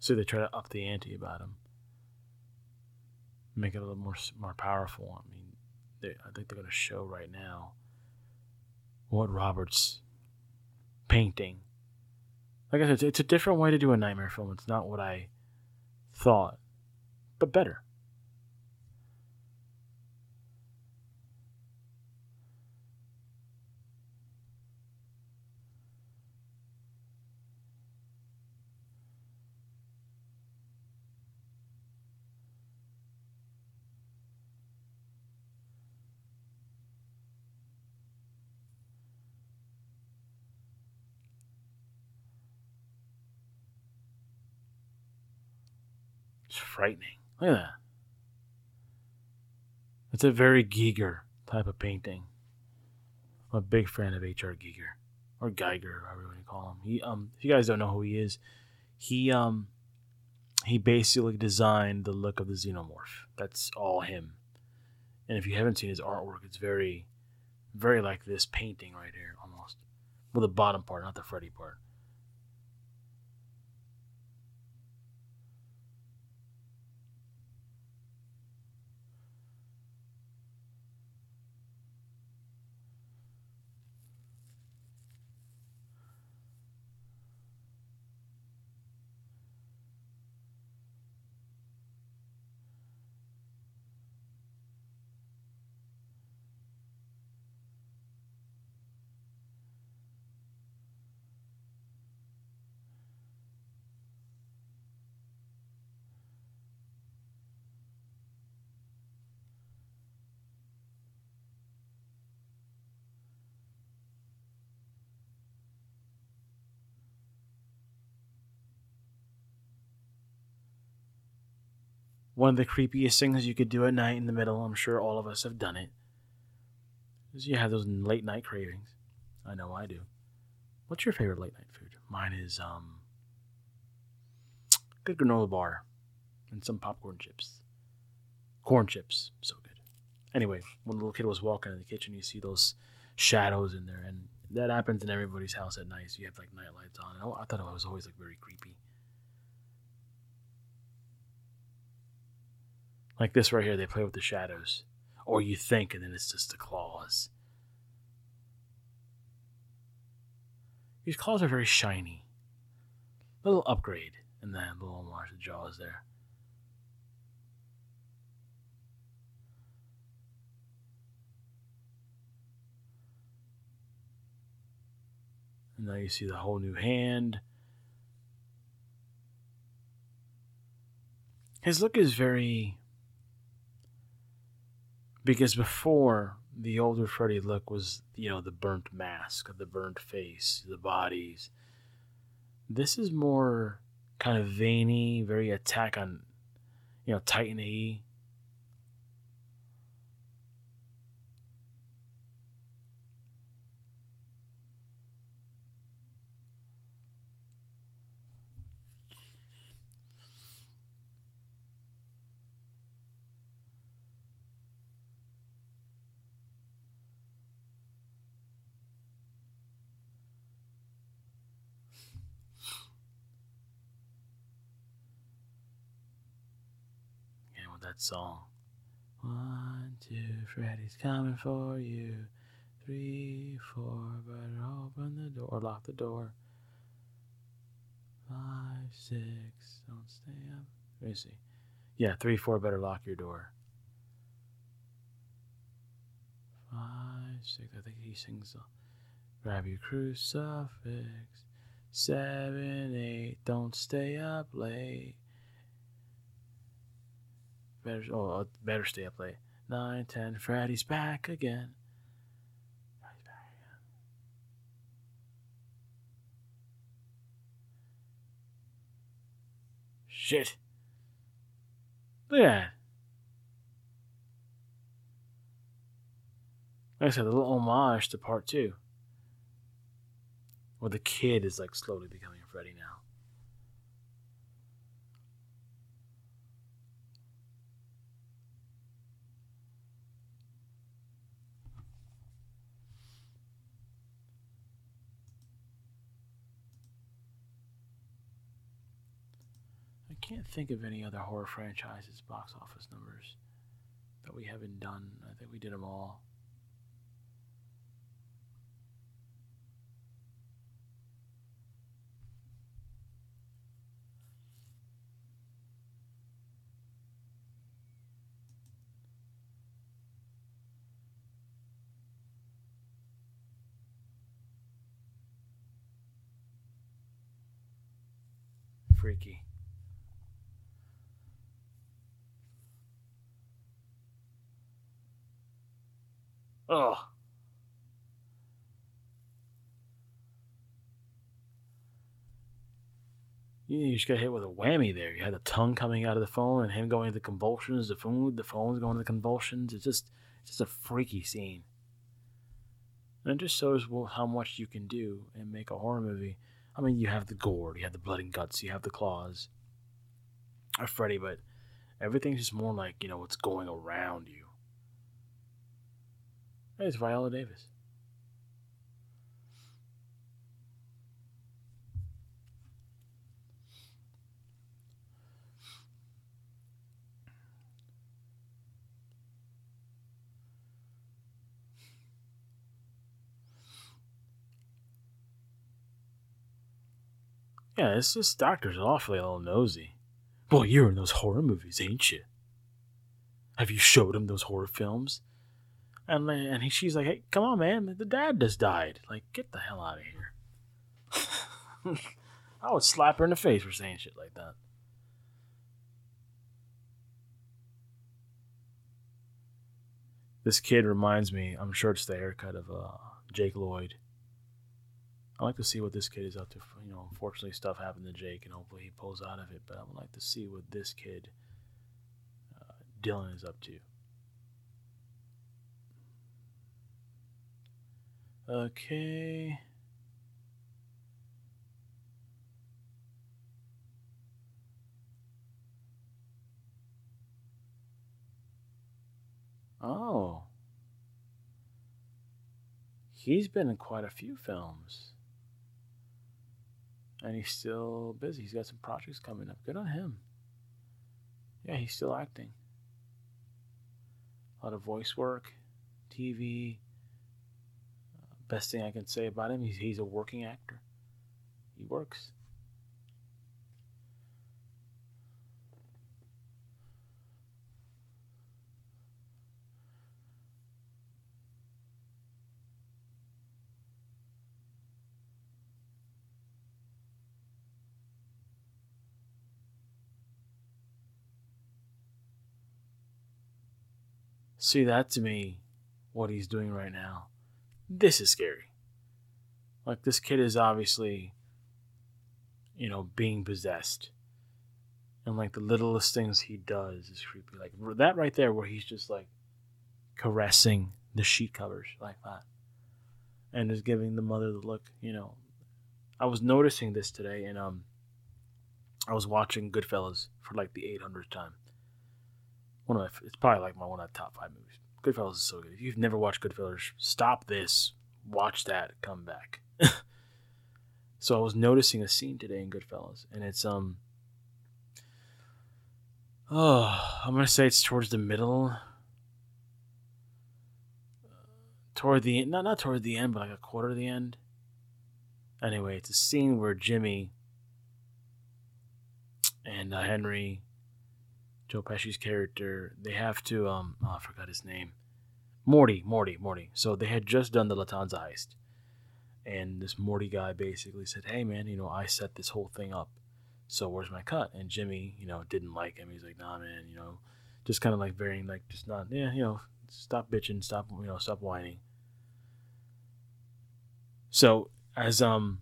Speaker 1: So they try to up the ante about him make it a little more more powerful. I mean, they, I think they're going to show right now what Roberts painting. Like I said, it's a different way to do a nightmare film. It's not what I thought, but better. Frightening. Look at that. It's a very Giger type of painting. I'm a big fan of H.R. Giger or Geiger, however you want to call him. He um, if you guys don't know who he is, he um, he basically designed the look of the xenomorph. That's all him. And if you haven't seen his artwork, it's very, very like this painting right here, almost. Well, the bottom part, not the Freddy part. One of the creepiest things you could do at night in the middle. I'm sure all of us have done it. Is you have those late night cravings. I know I do. What's your favorite late night food? Mine is um good granola bar and some popcorn chips. Corn chips, so good. Anyway, when the little kid was walking in the kitchen, you see those shadows in there, and that happens in everybody's house at night. So you have like night lights on. And I thought it was always like very creepy. Like this right here, they play with the shadows. Or you think, and then it's just the claws. These claws are very shiny. Little upgrade in the little homage to Jaws there. And now you see the whole new hand. His look is very because before the older Freddy look was you know the burnt mask, the burnt face, the bodies. This is more kind of veiny, very attack on, you know, Titan E. song. One, two, Freddy's coming for you. Three, four, better open the door, or lock the door. Five, six, don't stay up. Let me see. Yeah, three, four, better lock your door. Five, six, I think he sings. Grab your crucifix. Seven, eight, don't stay up late. Better, oh, better stay up late. Nine, ten, Freddy's back again. Freddy's back again. Shit. Look at that. Like I said, a little homage to part two. Where the kid is like slowly becoming Freddy now. Can't think of any other horror franchises box office numbers that we haven't done. Uh, I think we did them all. Freaky. Ugh. You just got hit with a whammy there. You had the tongue coming out of the phone and him going into convulsions. The phone, the phone's going into convulsions. It's just, it's just a freaky scene. And it just shows how much you can do and make a horror movie. I mean, you have the gore, you have the blood and guts, you have the claws of Freddy, but everything's just more like you know what's going around you. It's Viola Davis. Yeah, this this doctor's awfully a little nosy. Boy, you're in those horror movies, ain't you? Have you showed him those horror films? And and he, she's like, "Hey, come on, man! The dad just died. Like, get the hell out of here." I would slap her in the face for saying shit like that. This kid reminds me. I'm sure it's the haircut of uh, Jake Lloyd. I like to see what this kid is up to. You know, unfortunately, stuff happened to Jake, and hopefully he pulls out of it. But I would like to see what this kid, uh, Dylan, is up to. Okay. Oh. He's been in quite a few films. And he's still busy. He's got some projects coming up. Good on him. Yeah, he's still acting. A lot of voice work, TV. Best thing I can say about him, he's, he's a working actor. He works. See that to me, what he's doing right now. This is scary. Like this kid is obviously, you know, being possessed, and like the littlest things he does is creepy. Like that right there, where he's just like caressing the sheet covers like that, and is giving the mother the look. You know, I was noticing this today, and um, I was watching Goodfellas for like the 800th time one of my it's probably like my one of the top five movies. Goodfellas is so good. If you've never watched Goodfellas, stop this, watch that, come back. so I was noticing a scene today in Goodfellas, and it's um Oh, I'm gonna say it's towards the middle. Toward the not not toward the end, but like a quarter of the end. Anyway, it's a scene where Jimmy and uh, Henry, Joe Pesci's character, they have to um oh, I forgot his name. Morty, Morty, Morty. So they had just done the Lufthansa heist. And this Morty guy basically said, Hey man, you know, I set this whole thing up. So where's my cut? And Jimmy, you know, didn't like him. He's like, nah man, you know, just kind of like varying, like just not yeah, you know, stop bitching, stop you know, stop whining. So as um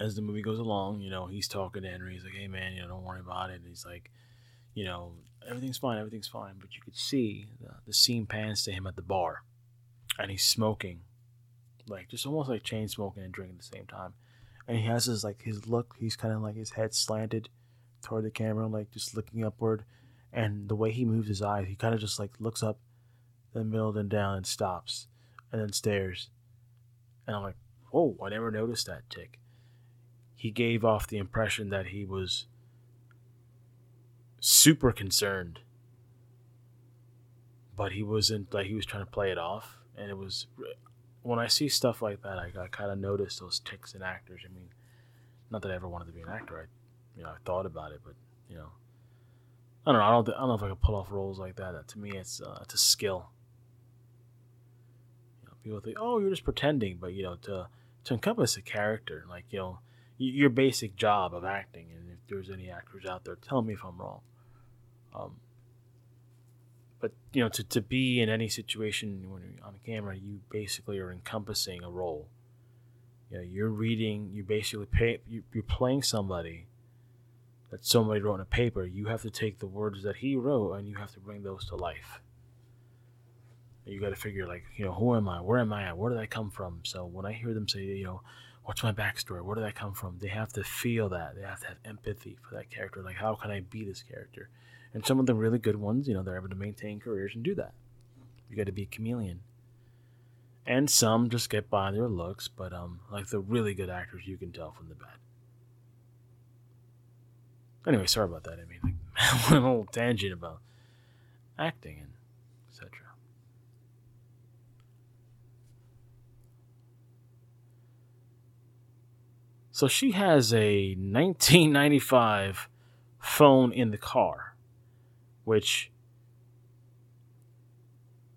Speaker 1: as the movie goes along, you know, he's talking to Henry. He's like, "Hey, man, you know, don't worry about it." And he's like, "You know, everything's fine, everything's fine." But you could see the, the scene pans to him at the bar, and he's smoking, like just almost like chain smoking and drinking at the same time. And he has his like his look. He's kind of like his head slanted toward the camera, like just looking upward. And the way he moves his eyes, he kind of just like looks up, then middle, then down, and stops, and then stares. And I'm like, "Whoa! I never noticed that tic." He gave off the impression that he was super concerned. But he wasn't like he was trying to play it off. And it was when i see stuff like that i, I kind of notice those tics in actors. I mean not that i ever wanted to be an actor. I you know i thought about it but you know i don't know. I don't, I don't know if i can pull off roles like that, that to me it's uh, it's a skill. You know, people think oh you're just pretending. But you know to to encompass a character like you know your basic job of acting. And if there's any actors out there, tell me if I'm wrong. Um, but you know, to, to be in any situation when you're on camera, you basically are encompassing a role. You know, you're reading. You basically pay. You, you're playing somebody that somebody wrote on a paper. You have to take the words that he wrote and you have to bring those to life. You got to figure like, you know, who am I? Where am I at? Where did I come from? So when I hear them say, you know, what's my backstory? Where did I come from? They have to feel that. They have to have empathy for that character. Like, how can I be this character? And some of the really good ones, you know, they're able to maintain careers and do that. You got to be a chameleon. And some just get by their looks, but um, like the really good actors, you can tell from the bad. Anyway, sorry about that. I mean, like, a little tangent about acting and So she has a 1995 phone in the car, which,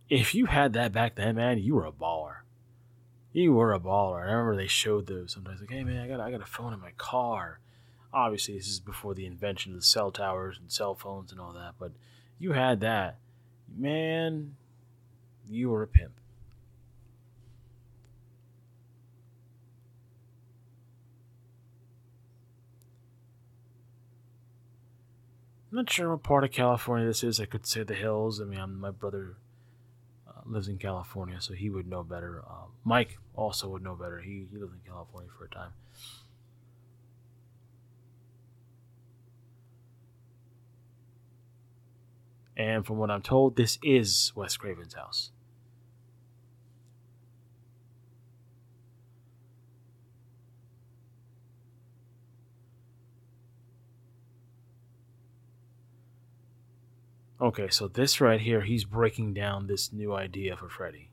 Speaker 1: if you had that back then, man, you were a baller. You were a baller. I remember they showed those sometimes, like, hey man, I got I got a phone in my car. Obviously, this is before the invention of the cell towers and cell phones and all that, but you had that, man. You were a pimp. I'm not sure what part of California this is. I could say the hills. I mean, I'm, my brother uh, lives in California, so he would know better. Uh, Mike also would know better. He, he lived in California for a time. And from what I'm told, this is Wes Craven's house. Okay, so this right here, he's breaking down this new idea for Freddy.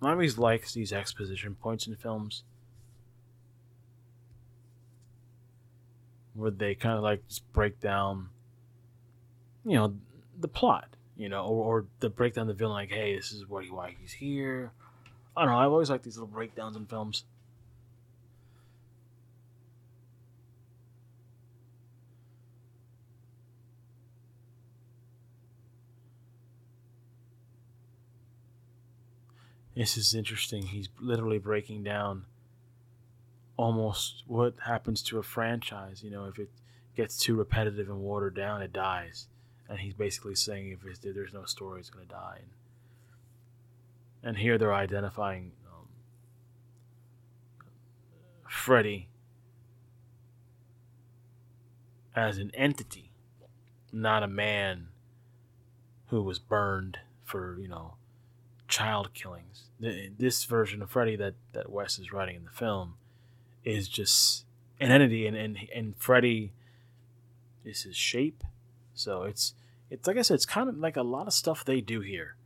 Speaker 1: Always likes these exposition points in films where they kind of like just break down, you know, the plot, you know, or, or the breakdown of the villain, like, hey, this is what he, why he's here. I don't know. I've always liked these little breakdowns in films. This is interesting. He's literally breaking down almost what happens to a franchise. You know, if it gets too repetitive and watered down, it dies and he's basically saying if there's no story, it's going to die. And, and, here they're identifying um, Freddy as an entity not a man who was burned for you know child killings. This version of Freddy that that Wes is writing in the film is just an entity, and and and Freddy is his shape. So it's it's like I said, it's kind of like a lot of stuff they do here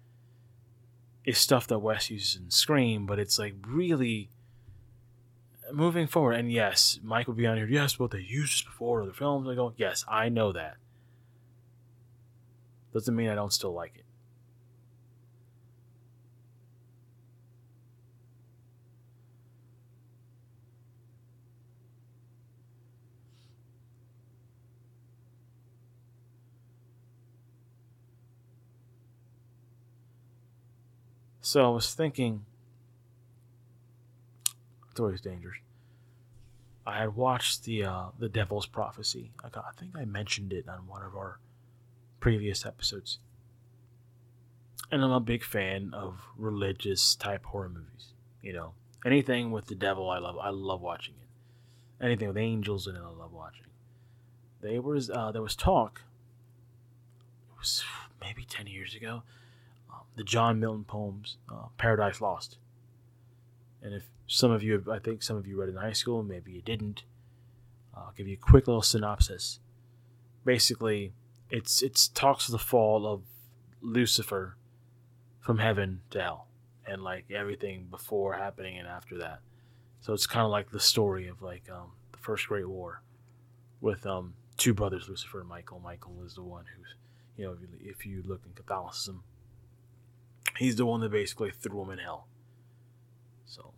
Speaker 1: is stuff that Wes uses in Scream, but it's like really moving forward. And yes, Mike will be on here. Yes, but they used this before other films. I go, yes, I know that. Doesn't mean I don't still like it. So I was thinking, it's always dangerous. I had watched the uh, the Devil's Prophecy. I, got, I think I mentioned it on one of our previous episodes. And I'm a big fan of religious type horror movies. You know, anything with the devil, I love. I love watching it. Anything with angels in it, I love watching. There was uh, there was talk. It was maybe ten years ago the John Milton poems, uh, Paradise Lost. And if some of you, I think some of you read in high school, maybe you didn't. I'll give you a quick little synopsis. Basically, it's it's talks of the fall of Lucifer from heaven to hell, and like everything before happening and after that. So it's kind of like the story of like um, the first Great War, with um, two brothers, Lucifer and Michael. Michael is the one who's, you know, if you, if you look in Catholicism, he's the one that basically threw him in hell. So,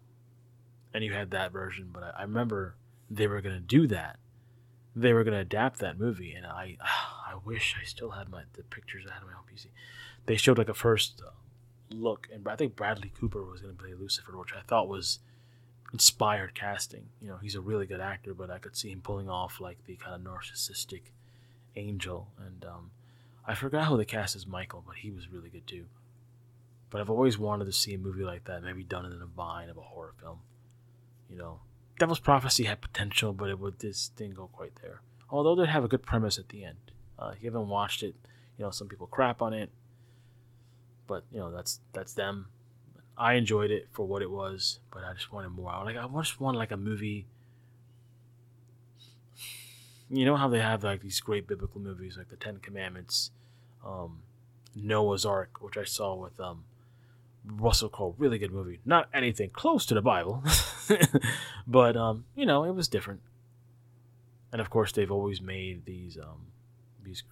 Speaker 1: and you had that version, but I, I remember they were gonna do that. They were gonna adapt that movie, and I, I wish I still had my the pictures I had on my own PC. They showed like a first uh, look, and I think Bradley Cooper was gonna play Lucifer, which I thought was inspired casting. You know, he's a really good actor, but I could see him pulling off like the kind of narcissistic angel. And um, I forgot who the cast is Michael, but he was really good too. But I've always wanted to see a movie like that, maybe done in a vine of a horror film. You know, Devil's Prophecy had potential, but it would this didn't go quite there. Although they have a good premise at the end. Uh, if you haven't watched it, you know some people crap on it, but you know that's that's them. I enjoyed it for what it was, but I just wanted more. I like I just wanted like a movie. You know how they have like these great biblical movies like the Ten Commandments, um, Noah's Ark, which I saw with um, Russell Crowe, really good movie. Not anything close to the Bible, but um, you know, it was different. And of course, they've always made these um, these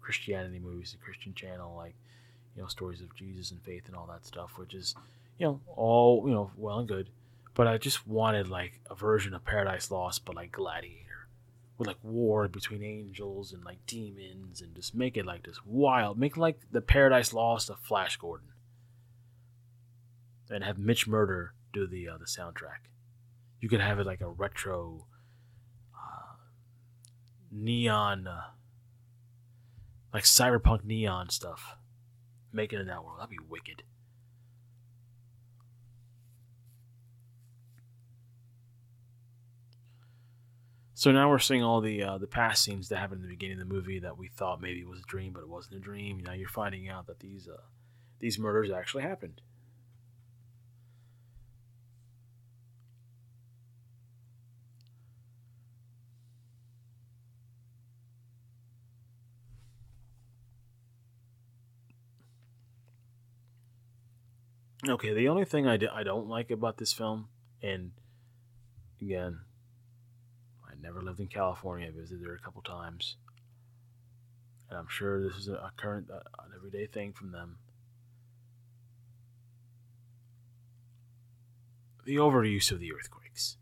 Speaker 1: Christianity movies, the Christian Channel, like you know, stories of Jesus and faith and all that stuff, which is you know all you know well and good. But I just wanted like a version of Paradise Lost, but like Gladiator, with like war between angels and like demons, and just make it like this wild, make like the Paradise Lost of Flash Gordon and have Mitch Murder do the uh, the soundtrack. You could have it like a retro uh, neon, uh, like cyberpunk neon stuff. Make it in that world. That'd be wicked. So now we're seeing all the uh, the past scenes that happened in the beginning of the movie that we thought maybe was a dream, but it wasn't a dream. Now you're finding out that these uh, these murders actually happened. Okay, the only thing I d- I don't like about this film, and again, I never lived in California. I visited there a couple times, and I'm sure this is a current, uh, an everyday thing from them. The overuse of the earthquakes.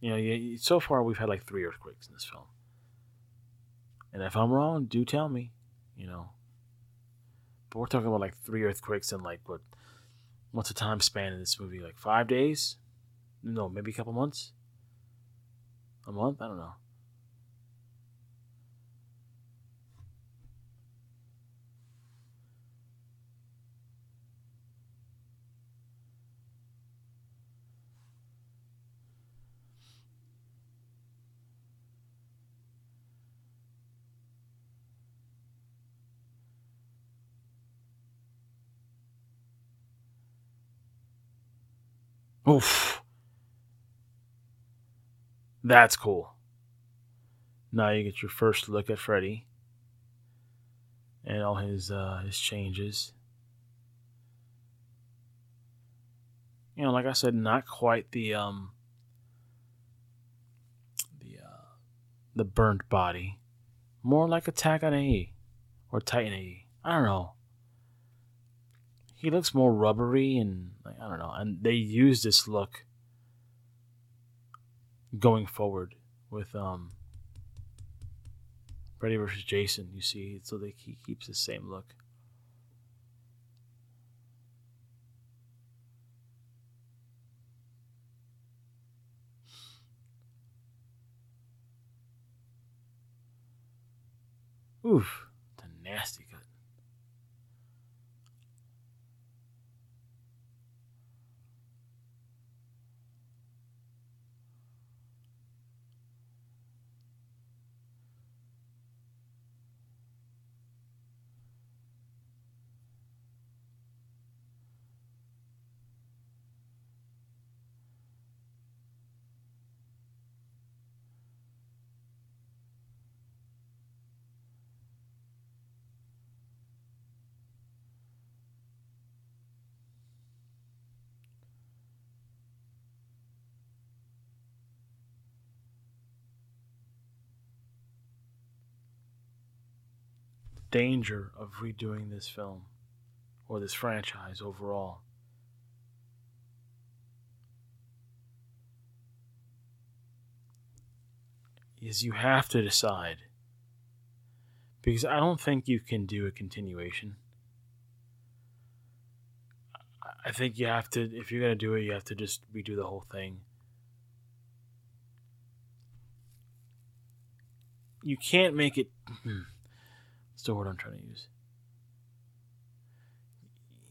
Speaker 1: You know, you, so far we've had like three earthquakes in this film, and if I'm wrong, do tell me. You know, but we're talking about like three earthquakes in like what? What's the time span in this movie? Like five days? No, maybe a couple months. A month? I don't know. Oof. That's cool. Now you get your first look at Freddy and all his uh, his changes. You know, like I said, not quite the um the uh, the burnt body, more like Attack on AE or Titan AE. I don't know. He looks more rubbery and like, I don't know, and they use this look going forward with um Freddy versus Jason. You see, so they, he keeps the same look. Oof, the nasty cut. Danger of redoing this film or this franchise overall. Is you have to decide. Because I don't think you can do a continuation. I think you have to, if you're going to do it, you have to just redo the whole thing. You can't make it. Hmm. What's the word I'm trying to use?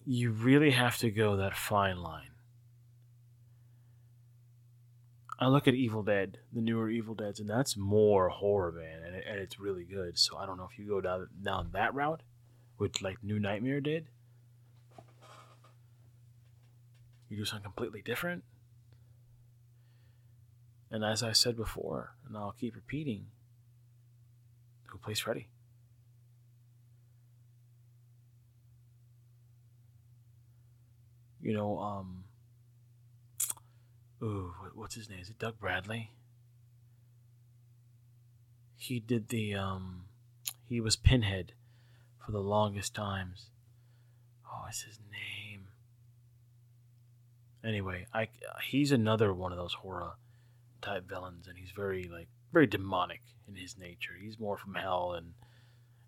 Speaker 1: You really have to go that fine line. I look at Evil Dead, the newer Evil Deads, and that's more horror, man, and, it, and it's really good. So I don't know if you go down down that route, which like New Nightmare did. You do something completely different. And as I said before, and I'll keep repeating, who plays Freddy? You know, um, ooh, what's his name? Is it Doug Bradley? He did the, um, he was Pinhead for the longest times. Oh, what's his name? Anyway, I he's another one of those horror type villains, and he's very like very demonic in his nature. He's more from hell and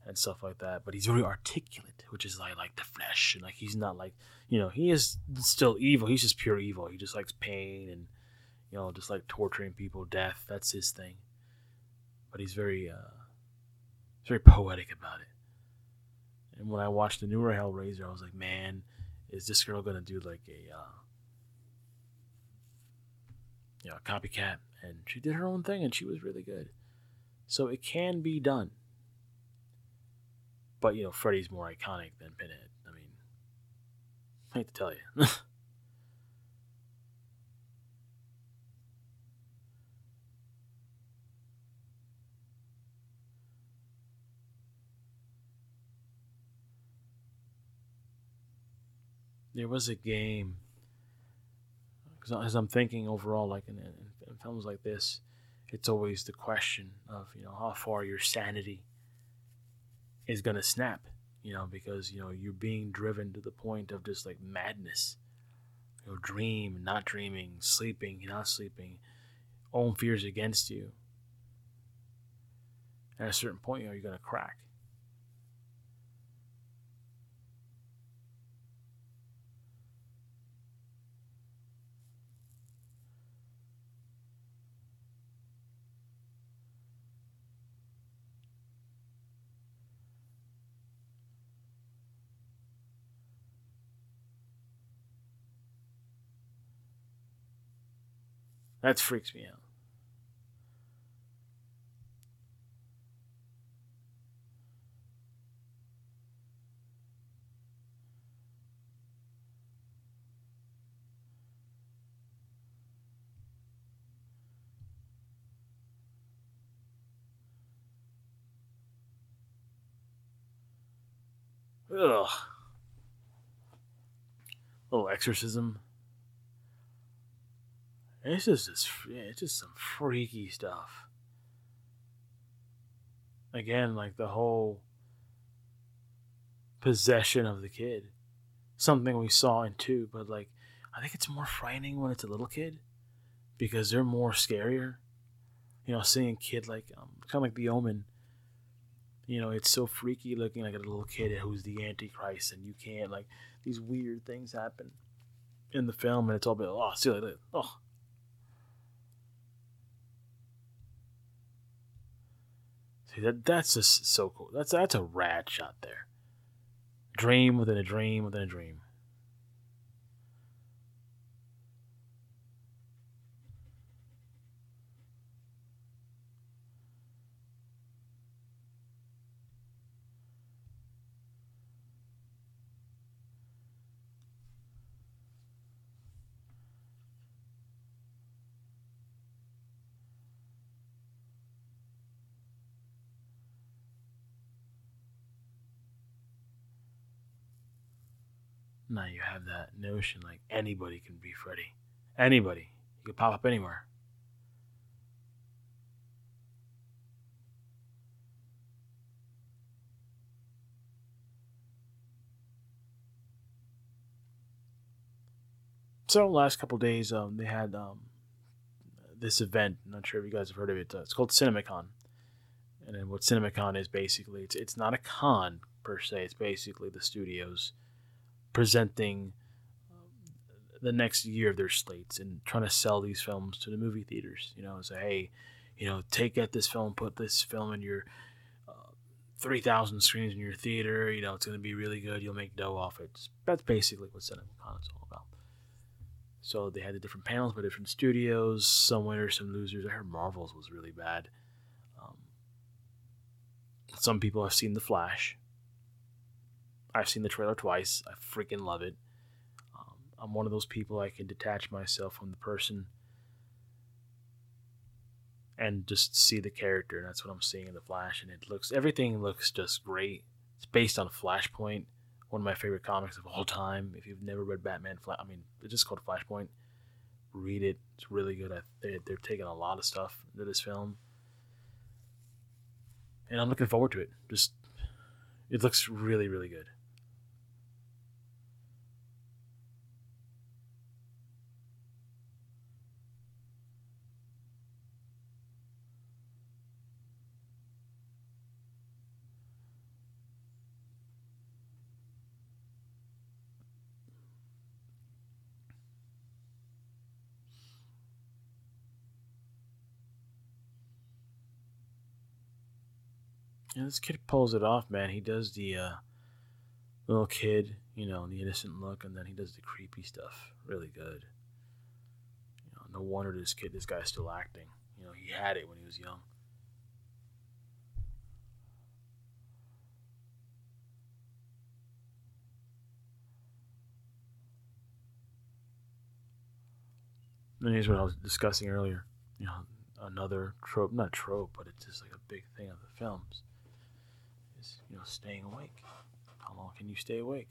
Speaker 1: and stuff like that. But he's very articulate, which is like like the flesh, and like he's not like you know he is still evil. He's just pure evil. He just likes pain and you know just like torturing people, death. That's his thing. But he's very uh, very poetic about it. And when I watched the newer Hellraiser, I was like, man, is this girl gonna do like a uh, you know, a copycat? And she did her own thing, and she was really good. So it can be done. But you know, Freddy's more iconic than Pinhead. I mean, I hate to tell you. there was a game because as I'm thinking overall, like in, in, in, films like this, it's always the question of you know how far your sanity is going to snap, you know, because, you know, you're being driven to the point of just like madness. You know, dream, not dreaming, sleeping, not sleeping, own fears against you. At a certain point, you know, you're going to crack. That freaks me out. Ugh. A little exorcism. It's just this, it's just some freaky stuff. Again, like the whole possession of the kid. Something we saw in two, but like I think it's more frightening when it's a little kid because they're more scarier. You know, seeing a kid like um, kind of like the Omen. You know, it's so freaky looking like a little kid who's the Antichrist, and you can't like these weird things happen in the film, and it's all about oh, see like oh. See that that's just so cool. That's that's a rad shot there. Dream within a dream within a dream. Now you have that notion like anybody can be Freddy. Anybody. You could pop up anywhere. So last couple days, um, they had um, this event. I'm not sure if you guys have heard of it. It's called CinemaCon, and what CinemaCon is basically, it's it's not a con per se. It's basically the studios presenting um, the next year of their slates and trying to sell these films to the movie theaters. You know, say, hey, you know, take at this film, put this film in your uh, 3,000 screens in your theater. You know, it's going to be really good. You'll make dough off it. That's basically what CinemaCon is all about. So they had the different panels by different studios, some winners, some losers. I heard Marvel's was really bad. Um, some people have seen The Flash. I've seen the trailer twice. I freaking love it. Um, I'm one of those people I can detach myself from the person and just see the character. And that's what I'm seeing in the Flash. And it looks everything looks just great. It's based on Flashpoint, one of my favorite comics of all time. If you've never read Batman, I mean, it's just called Flashpoint. Read it. It's really good. They, they're taking a lot of stuff into this film. And I'm looking forward to it. Just, it looks really, really good. This kid pulls it off, man. He does the uh, little kid, you know, the innocent look, and then he does the creepy stuff really good. You know, no wonder this kid, this guy's still acting. You know, he had it when he was young. And here's what I was discussing earlier. You know, another trope, not trope, but it's just like a big thing of the films you know, staying awake. How long can you stay awake?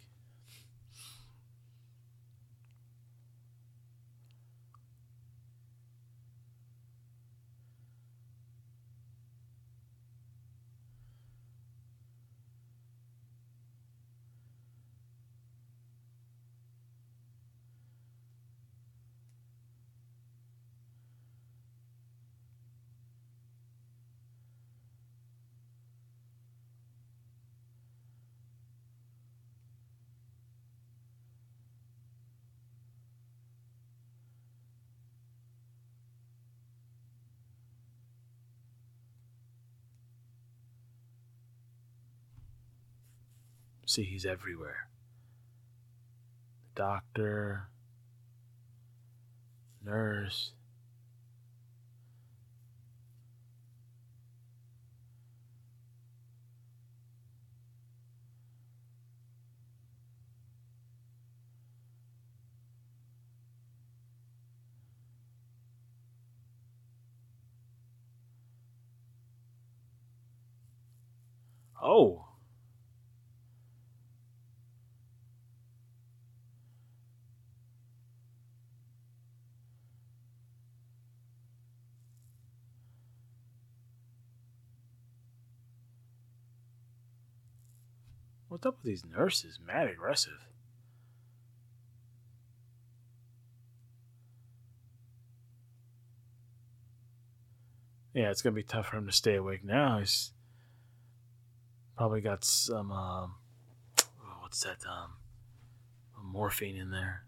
Speaker 1: See, he's everywhere. Doctor, nurse. Oh. What's up with these nurses? Mad aggressive. Yeah, it's gonna be tough for him to stay awake now. He's probably got some um, oh, what's that um, morphine in there.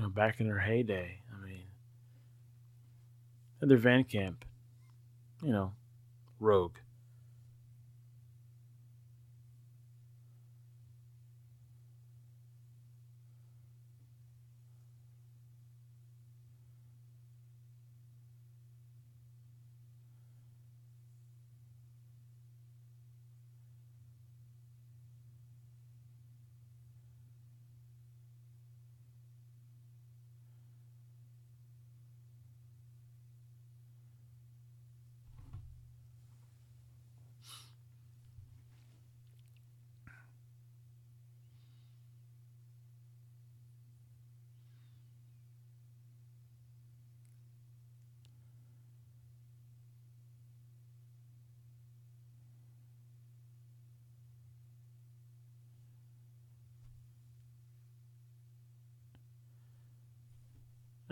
Speaker 1: You know, back in her heyday, I mean, Heather Langenkamp, you know, rogue.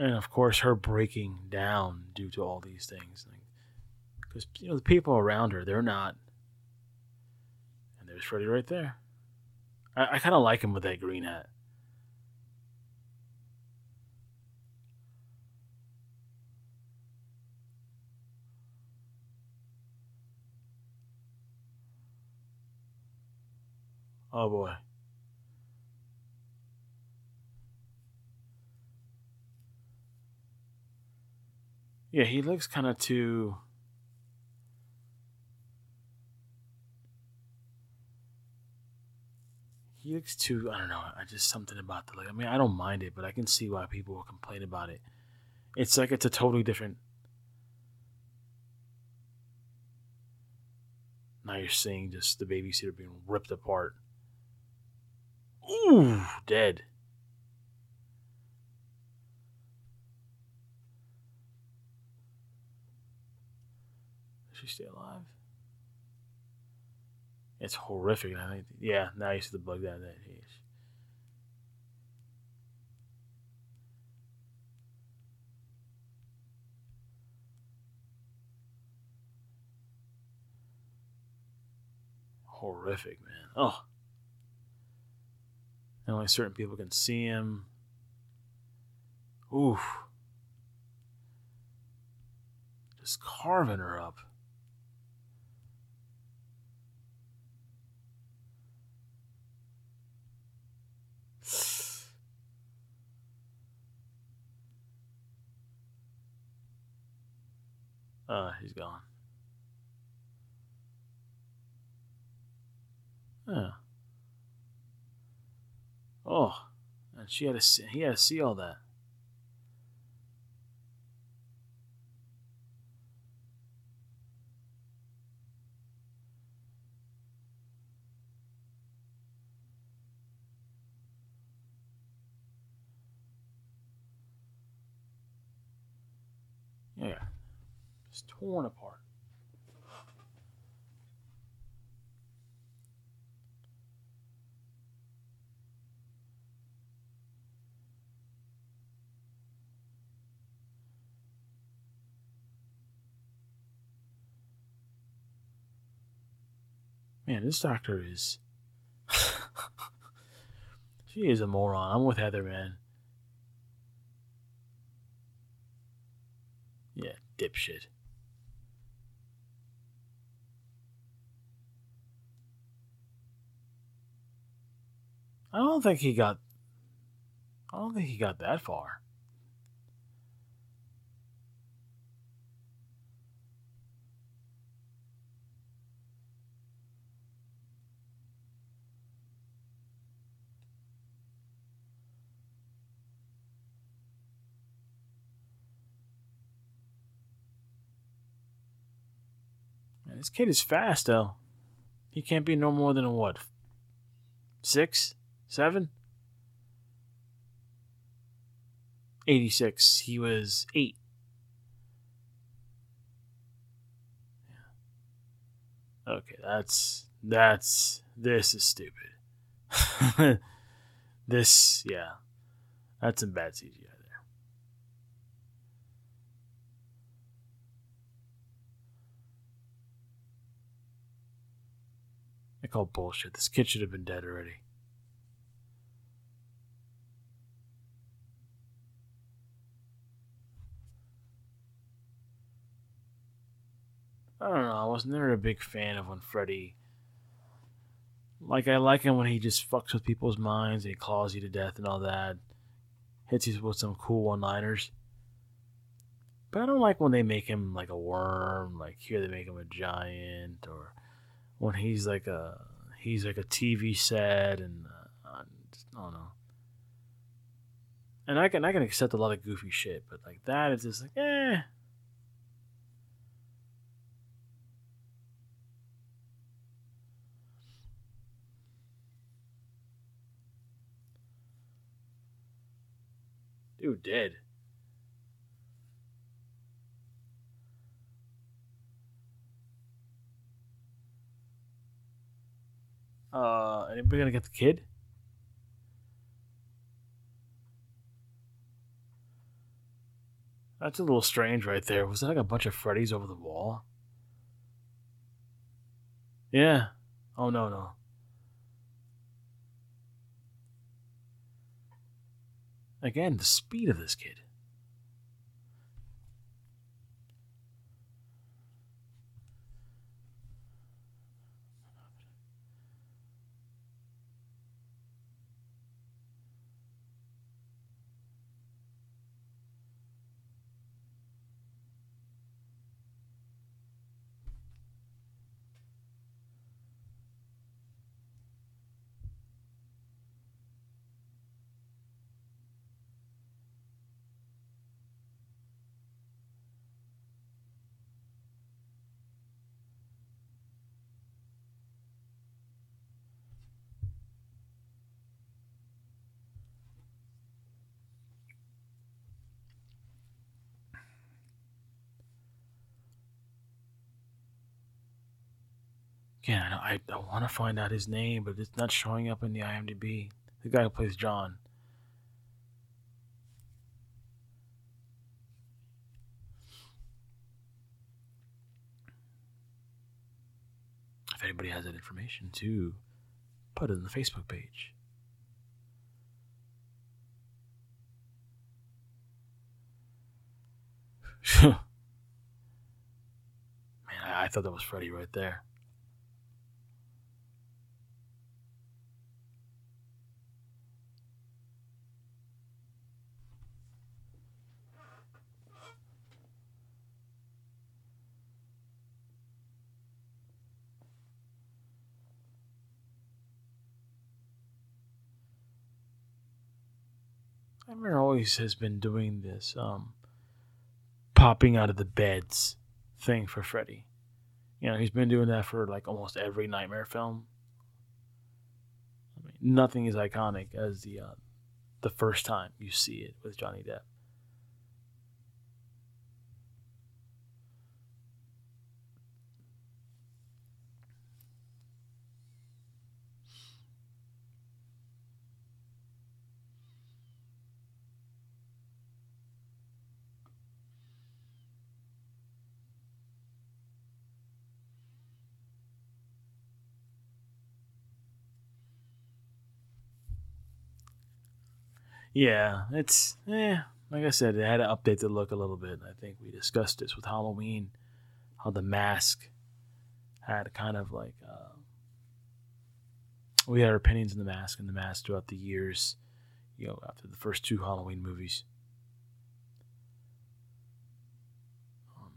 Speaker 1: And of course her breaking down due to all these things because you know the people around her they're not and there's freddy right there. I, I kind of like him with that green hat. Oh boy Yeah, he looks kind of too. He looks too. I don't know. I just something about the look. I mean, I don't mind it, but I can see why people will complain about it. It's like it's a totally different. Now you're seeing just the babysitter being ripped apart. Ooh, dead. She stay alive? It's horrific. I think, yeah, now you see the bug that that is. Horrific, man. Oh. And only certain people can see him. Oof. Just carving her up. Uh, he's gone. Yeah. Oh, and she had to see, he had to see all that. Yeah. Torn apart. Man, this doctor is. she is a moron. I'm with Heather, man. Yeah, dipshit. I don't think he got. I don't think he got that far. Man, this kid is fast though. He can't be no more than a what? Six? Seven? 86. He was eight. Okay, that's that's this is stupid. this, yeah, that's some bad CGI there. I call bullshit. This kid should have been dead already. I don't know. I was never a big fan of when Freddy. Like, I like him when he just fucks with people's minds and he claws you to death and all that. Hits you with some cool one liners. But I don't like when they make him like a worm. Like, here they make him a giant. Or when he's like a. He's like a TV set and. Uh, I don't know. And I can I can accept a lot of goofy shit, but like that is just like eh. Dude, dead. Uh, anybody gonna get the kid? That's a little strange right there. Was that like a bunch of Freddy's over the wall? Yeah. Oh, no, no. Again, the speed of this kid. I, I, I want to find out his name, but it's not showing up in the IMDb. The guy who plays John. If anybody has that information, too, put it in the Facebook page. Man, I, I thought that was Freddy right there. Nightmare always has been doing this um, popping out of the beds thing for Freddy. You know, he's been doing that for like almost every Nightmare film. I mean, nothing is iconic as the uh, the first time you see it with Johnny Depp. Yeah, it's yeah. Like I said, it had to update the look a little bit. I think we discussed this with Halloween, how the mask had kind of like uh, we had our opinions on the mask and the mask throughout the years. You know, after the first two Halloween movies. Um,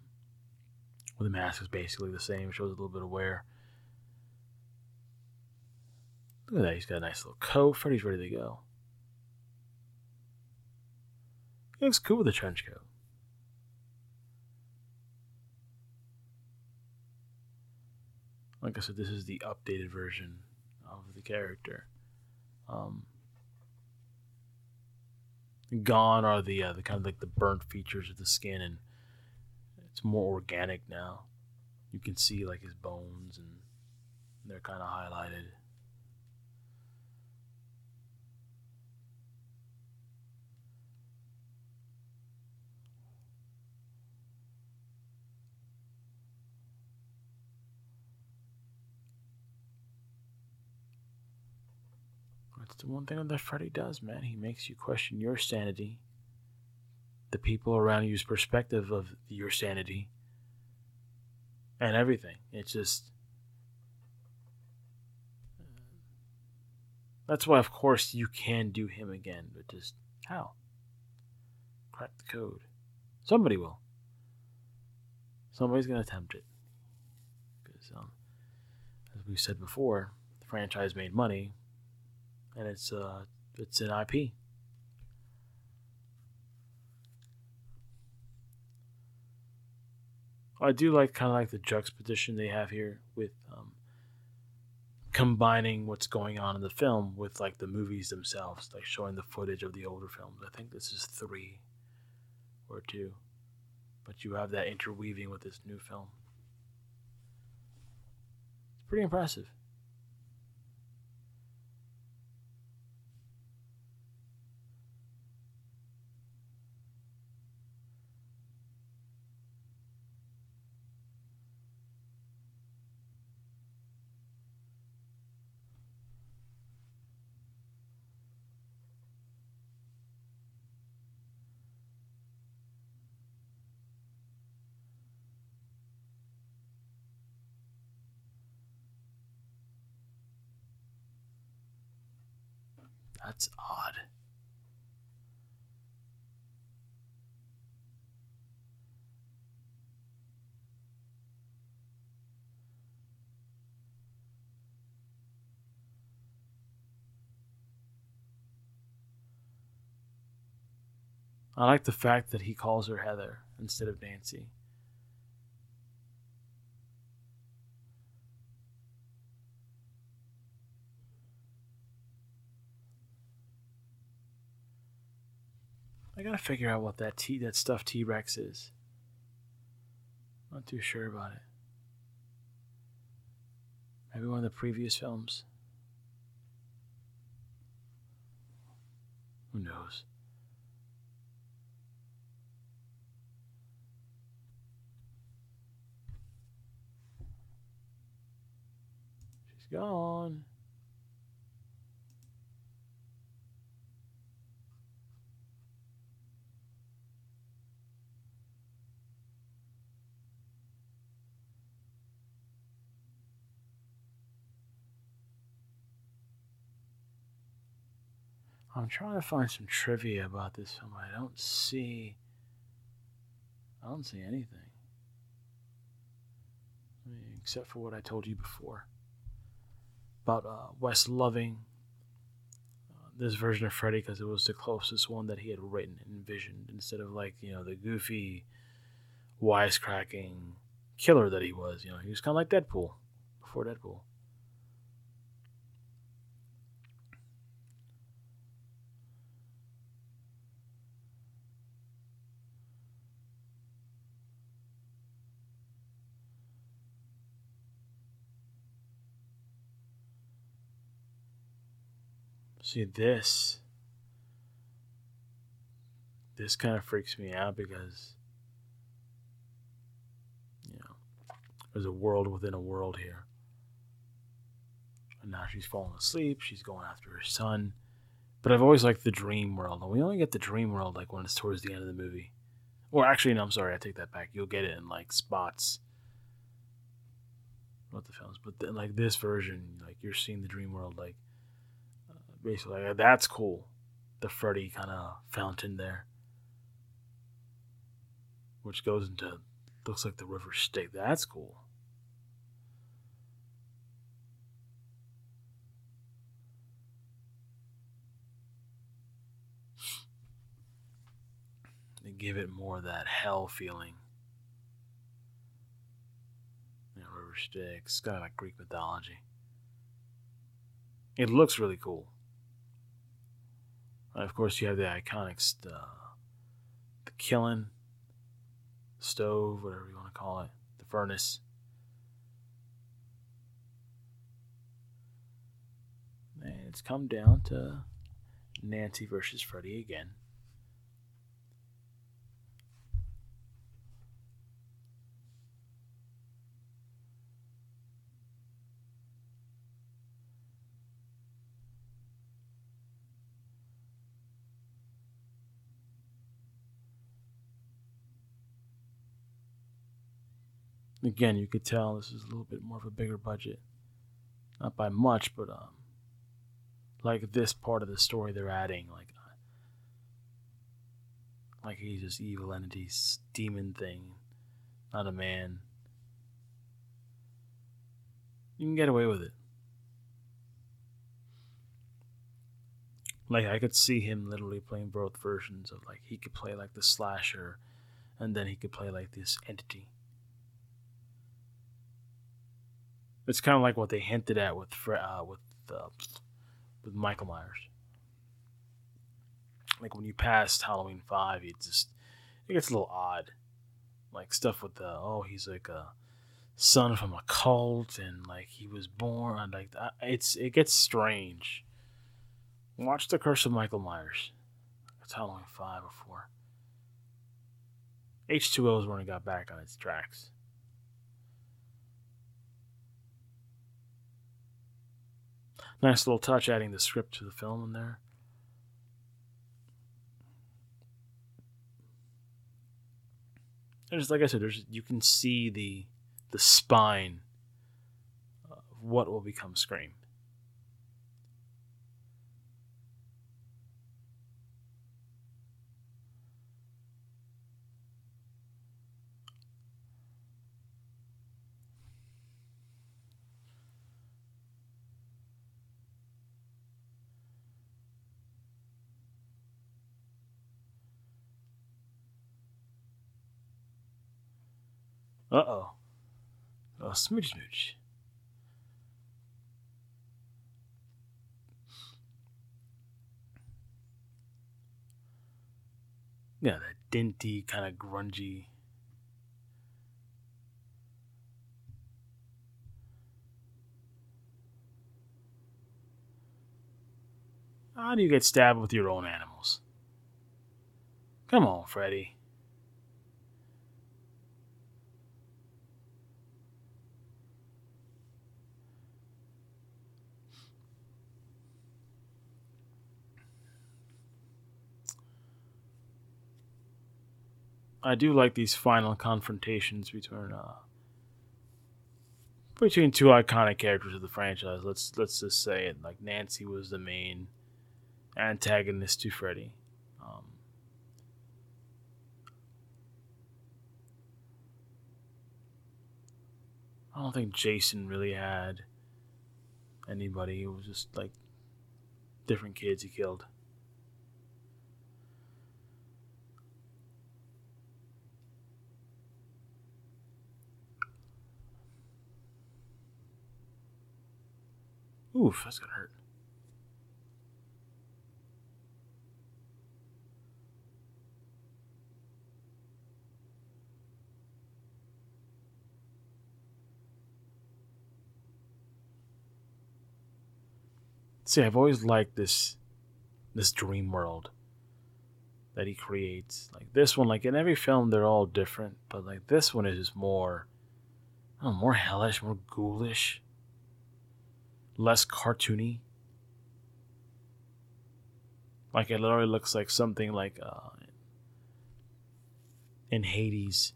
Speaker 1: well, the mask is basically the same. Shows a little bit of wear. Look at that. He's got a nice little coat. Freddy's ready to go. Looks cool with a trench coat. Like I said, this is the updated version of the character. Um, Gone are the uh, the kind of like the burnt features of the skin, and it's more organic now. You can see like his bones, and they're kind of highlighted. That's the one thing that Freddy does, man. He makes you question your sanity, the people around you's perspective of your sanity, and everything. It's just. That's why, of course, you can do him again, but just how? Crack the code. Somebody will. Somebody's going to attempt it. Because, um, as we said before, the franchise made money and it's uh it's an IP. I do like kind of like the juxtaposition they have here with um, combining what's going on in the film with like the movies themselves, like showing the footage of the older films. I think this is three or two, but you have that interweaving with this new film. It's pretty impressive. That's odd. I like the fact that he calls her Heather instead of Nancy. I gotta figure out what that T that stuffed T Rex is. Not too sure about it. Maybe one of the previous films. Who knows? She's gone. I'm trying to find some trivia about this film. I don't see. I don't see anything. I mean, except for what I told you before about uh, Wes loving uh, this version of Freddy because it was the closest one that he had written and envisioned instead of like you know the goofy, wisecracking killer that he was. You know, he was kind of like Deadpool before Deadpool. See this. This kind of freaks me out because you know there's a world within a world here. And now she's falling asleep, she's going after her son. But I've always liked the dream world, and we only get the dream world like when it's towards the end of the movie. Or actually, no, I'm sorry, I take that back. You'll get it in like spots. Not the films, but then, like this version, like you're seeing the dream world like basically like, that's cool. The Freddy kind of fountain there, which goes into looks like the River Styx. That's cool. They give it more that hell feeling. Yeah, River Styx, kind of like Greek mythology. It looks really cool. Of course, you have the iconic st- uh, the kiln, stove, whatever you want to call it, the furnace. And it's come down to Nancy versus Freddy again. Again, you could tell this is a little bit more of a bigger budget. Not by much, but um, like this part of the story they're adding, like like he's this evil entity, demon thing, not a man. You can get away with it. Like I could see him literally playing both versions of like he could play like the slasher, and then he could play like this entity. It's kind of like what they hinted at with uh, with uh, with Michael Myers. Like when you passed Halloween five, it just it gets a little odd. Like stuff with the oh he's like a son from a cult and like he was born like it's it gets strange. Watch the Curse of Michael Myers. It's Halloween five or four. H two O is when it got back on its tracks. Nice little touch adding the script to the film in there. There's like I said, there's you can see the the spine of what will become Scream. Uh oh. Oh, smooch smooch. Yeah, that dinty, kind of grungy. How do you get stabbed with your own animals? Come on, Freddy. I do like these final confrontations between uh, between two iconic characters of the franchise. Let's let's just say it. Like Nancy was the main antagonist to Freddy. Um, I don't think Jason really had anybody. It was just like different kids he killed. Oof, that's gonna hurt. See, I've always liked this this dream world that he creates. Like this one, like in every film they're all different, but like this one is more I don't know, more hellish, more ghoulish less cartoony. Like it literally looks like something like uh, in Hades,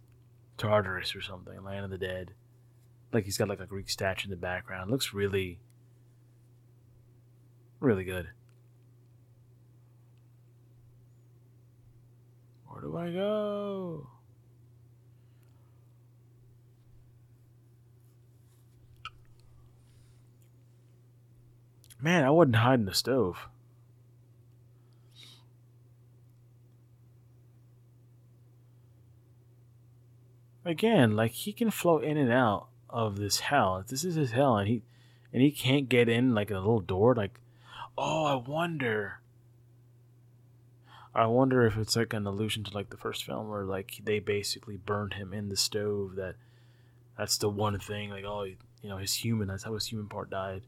Speaker 1: Tartarus or something, Land of the Dead. Like he's got like a Greek statue in the background. It looks really, really good. Where do I go? Man, I wouldn't hide in the stove. Again, like he can float in and out of this hell. This is his hell, and he and he can't get in like a little door. Like, oh, I wonder I wonder if it's like an allusion to like the first film where like they basically burned him in the stove. That that's the one thing. Like oh, you know, his human. That's how his human part died.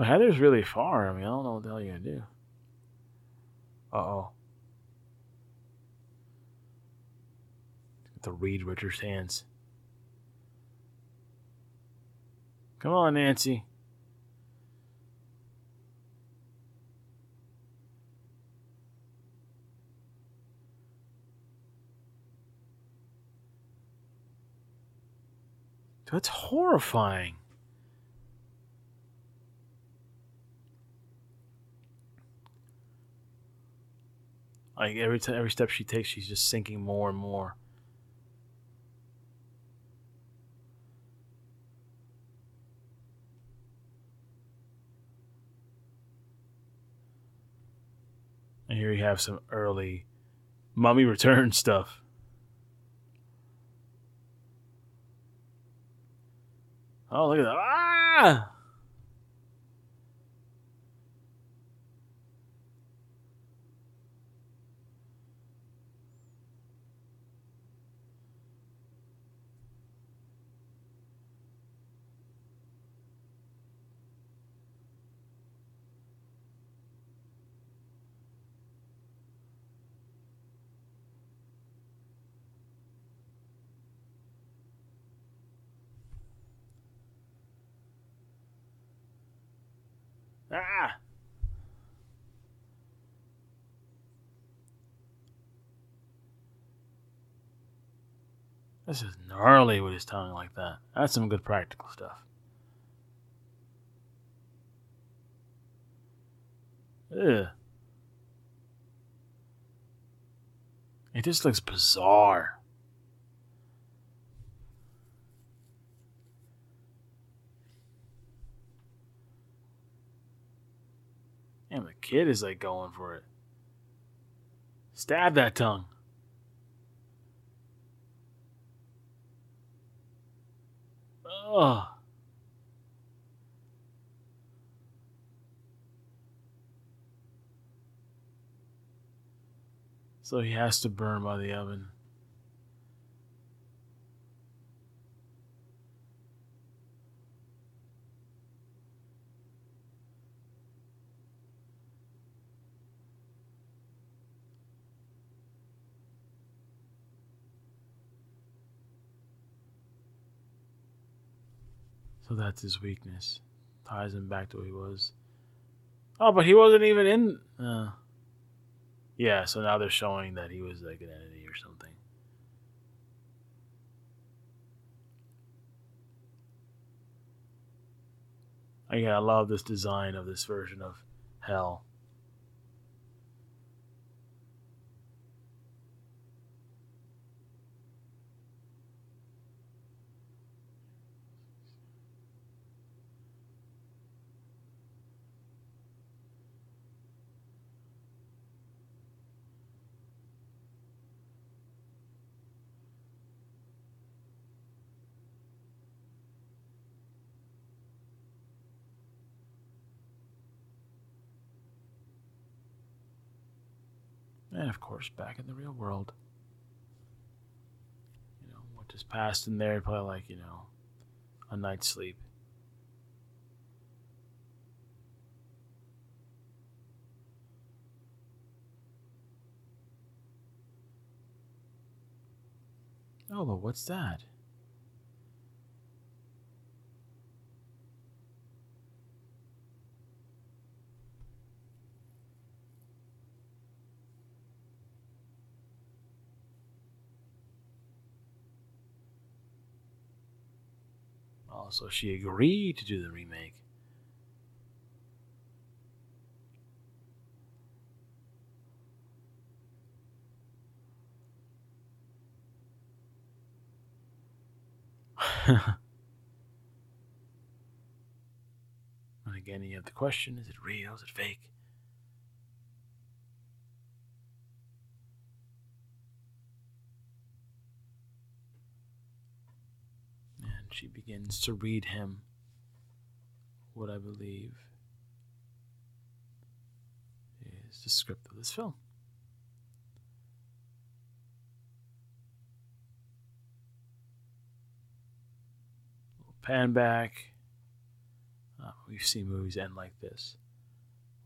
Speaker 1: Well, Heather's really far. I mean, I don't know what the hell you're gonna do. Uh oh. The Reed Richards hands. Come on, Nancy. That's horrifying. Like every time, every step she takes, she's just sinking more and more. And here you have some early mummy return stuff. Oh, look at that. Ah! Ah! This is gnarly with his tongue like that. That's some good practical stuff. Ugh. It just looks bizarre. Damn, the kid is like going for it. Stab that tongue. Ugh. So he has to burn by the oven. So that's his weakness. Ties him back to who he was. Oh, but he wasn't even in. Uh, yeah, so now they're showing that he was like an entity or something. Yeah, I love this design of this version of Hell. Of course, back in the real world. You know, what just passed in there, probably like, you know, a night's sleep. Oh, what's that? Oh, so she agreed to do the remake. and again, you have the question is it real? Is it fake? And she begins to read him what I believe is the script of this film. Pan back. Uh, we've seen movies end like this,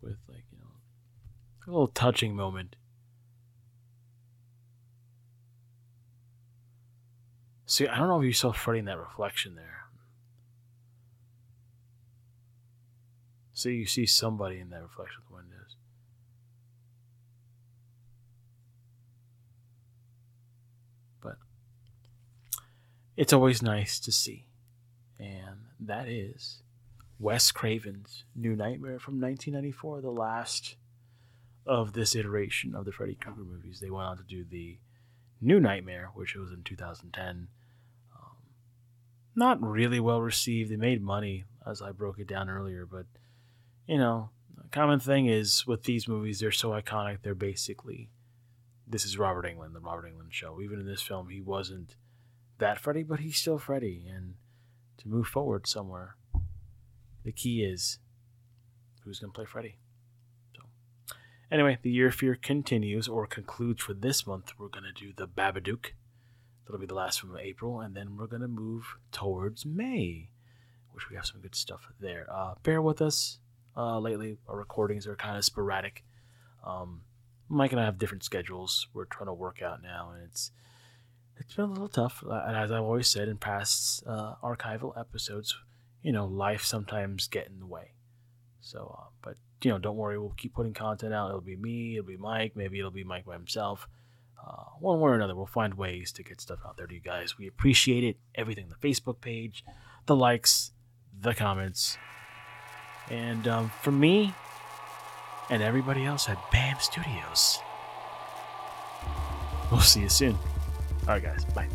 Speaker 1: with like you know, a little touching moment. See, I don't know if you saw Freddy in that reflection there. So you see somebody in that reflection of the windows. But it's always nice to see. And that is Wes Craven's New Nightmare from 1994, the last of this iteration of the Freddy Krueger movies. They went on to do the New Nightmare, which was in 2010. Not really well received. They made money, as I broke it down earlier, but you know, common thing is with these movies, they're so iconic. They're basically this is Robert Englund, the Robert Englund show. Even in this film, he wasn't that Freddy, but he's still Freddy. And to move forward somewhere, the key is who's going to play Freddy. So, anyway, the Year of Fear continues or concludes for this month. We're going to do the Babadook. That'll be the last from April, and then we're to move towards May, which we have some good stuff there. Uh, bear with us uh, lately. Our recordings are kind of sporadic. Um, Mike and I have different schedules. We're trying to work out now, and it's it's been a little tough. Uh, and as I've always said in past uh, archival episodes, you know, life sometimes get in the way. So, uh, but you know, don't worry. We'll keep putting content out. It'll be me. It'll be Mike. Maybe it'll be Mike by himself. Uh, one way or another, we'll find ways to get stuff out there to you guys. We appreciate it. Everything the Facebook page, the likes, the comments. And um, for me and everybody else at BAM Studios, we'll see you soon. All right, guys. Bye.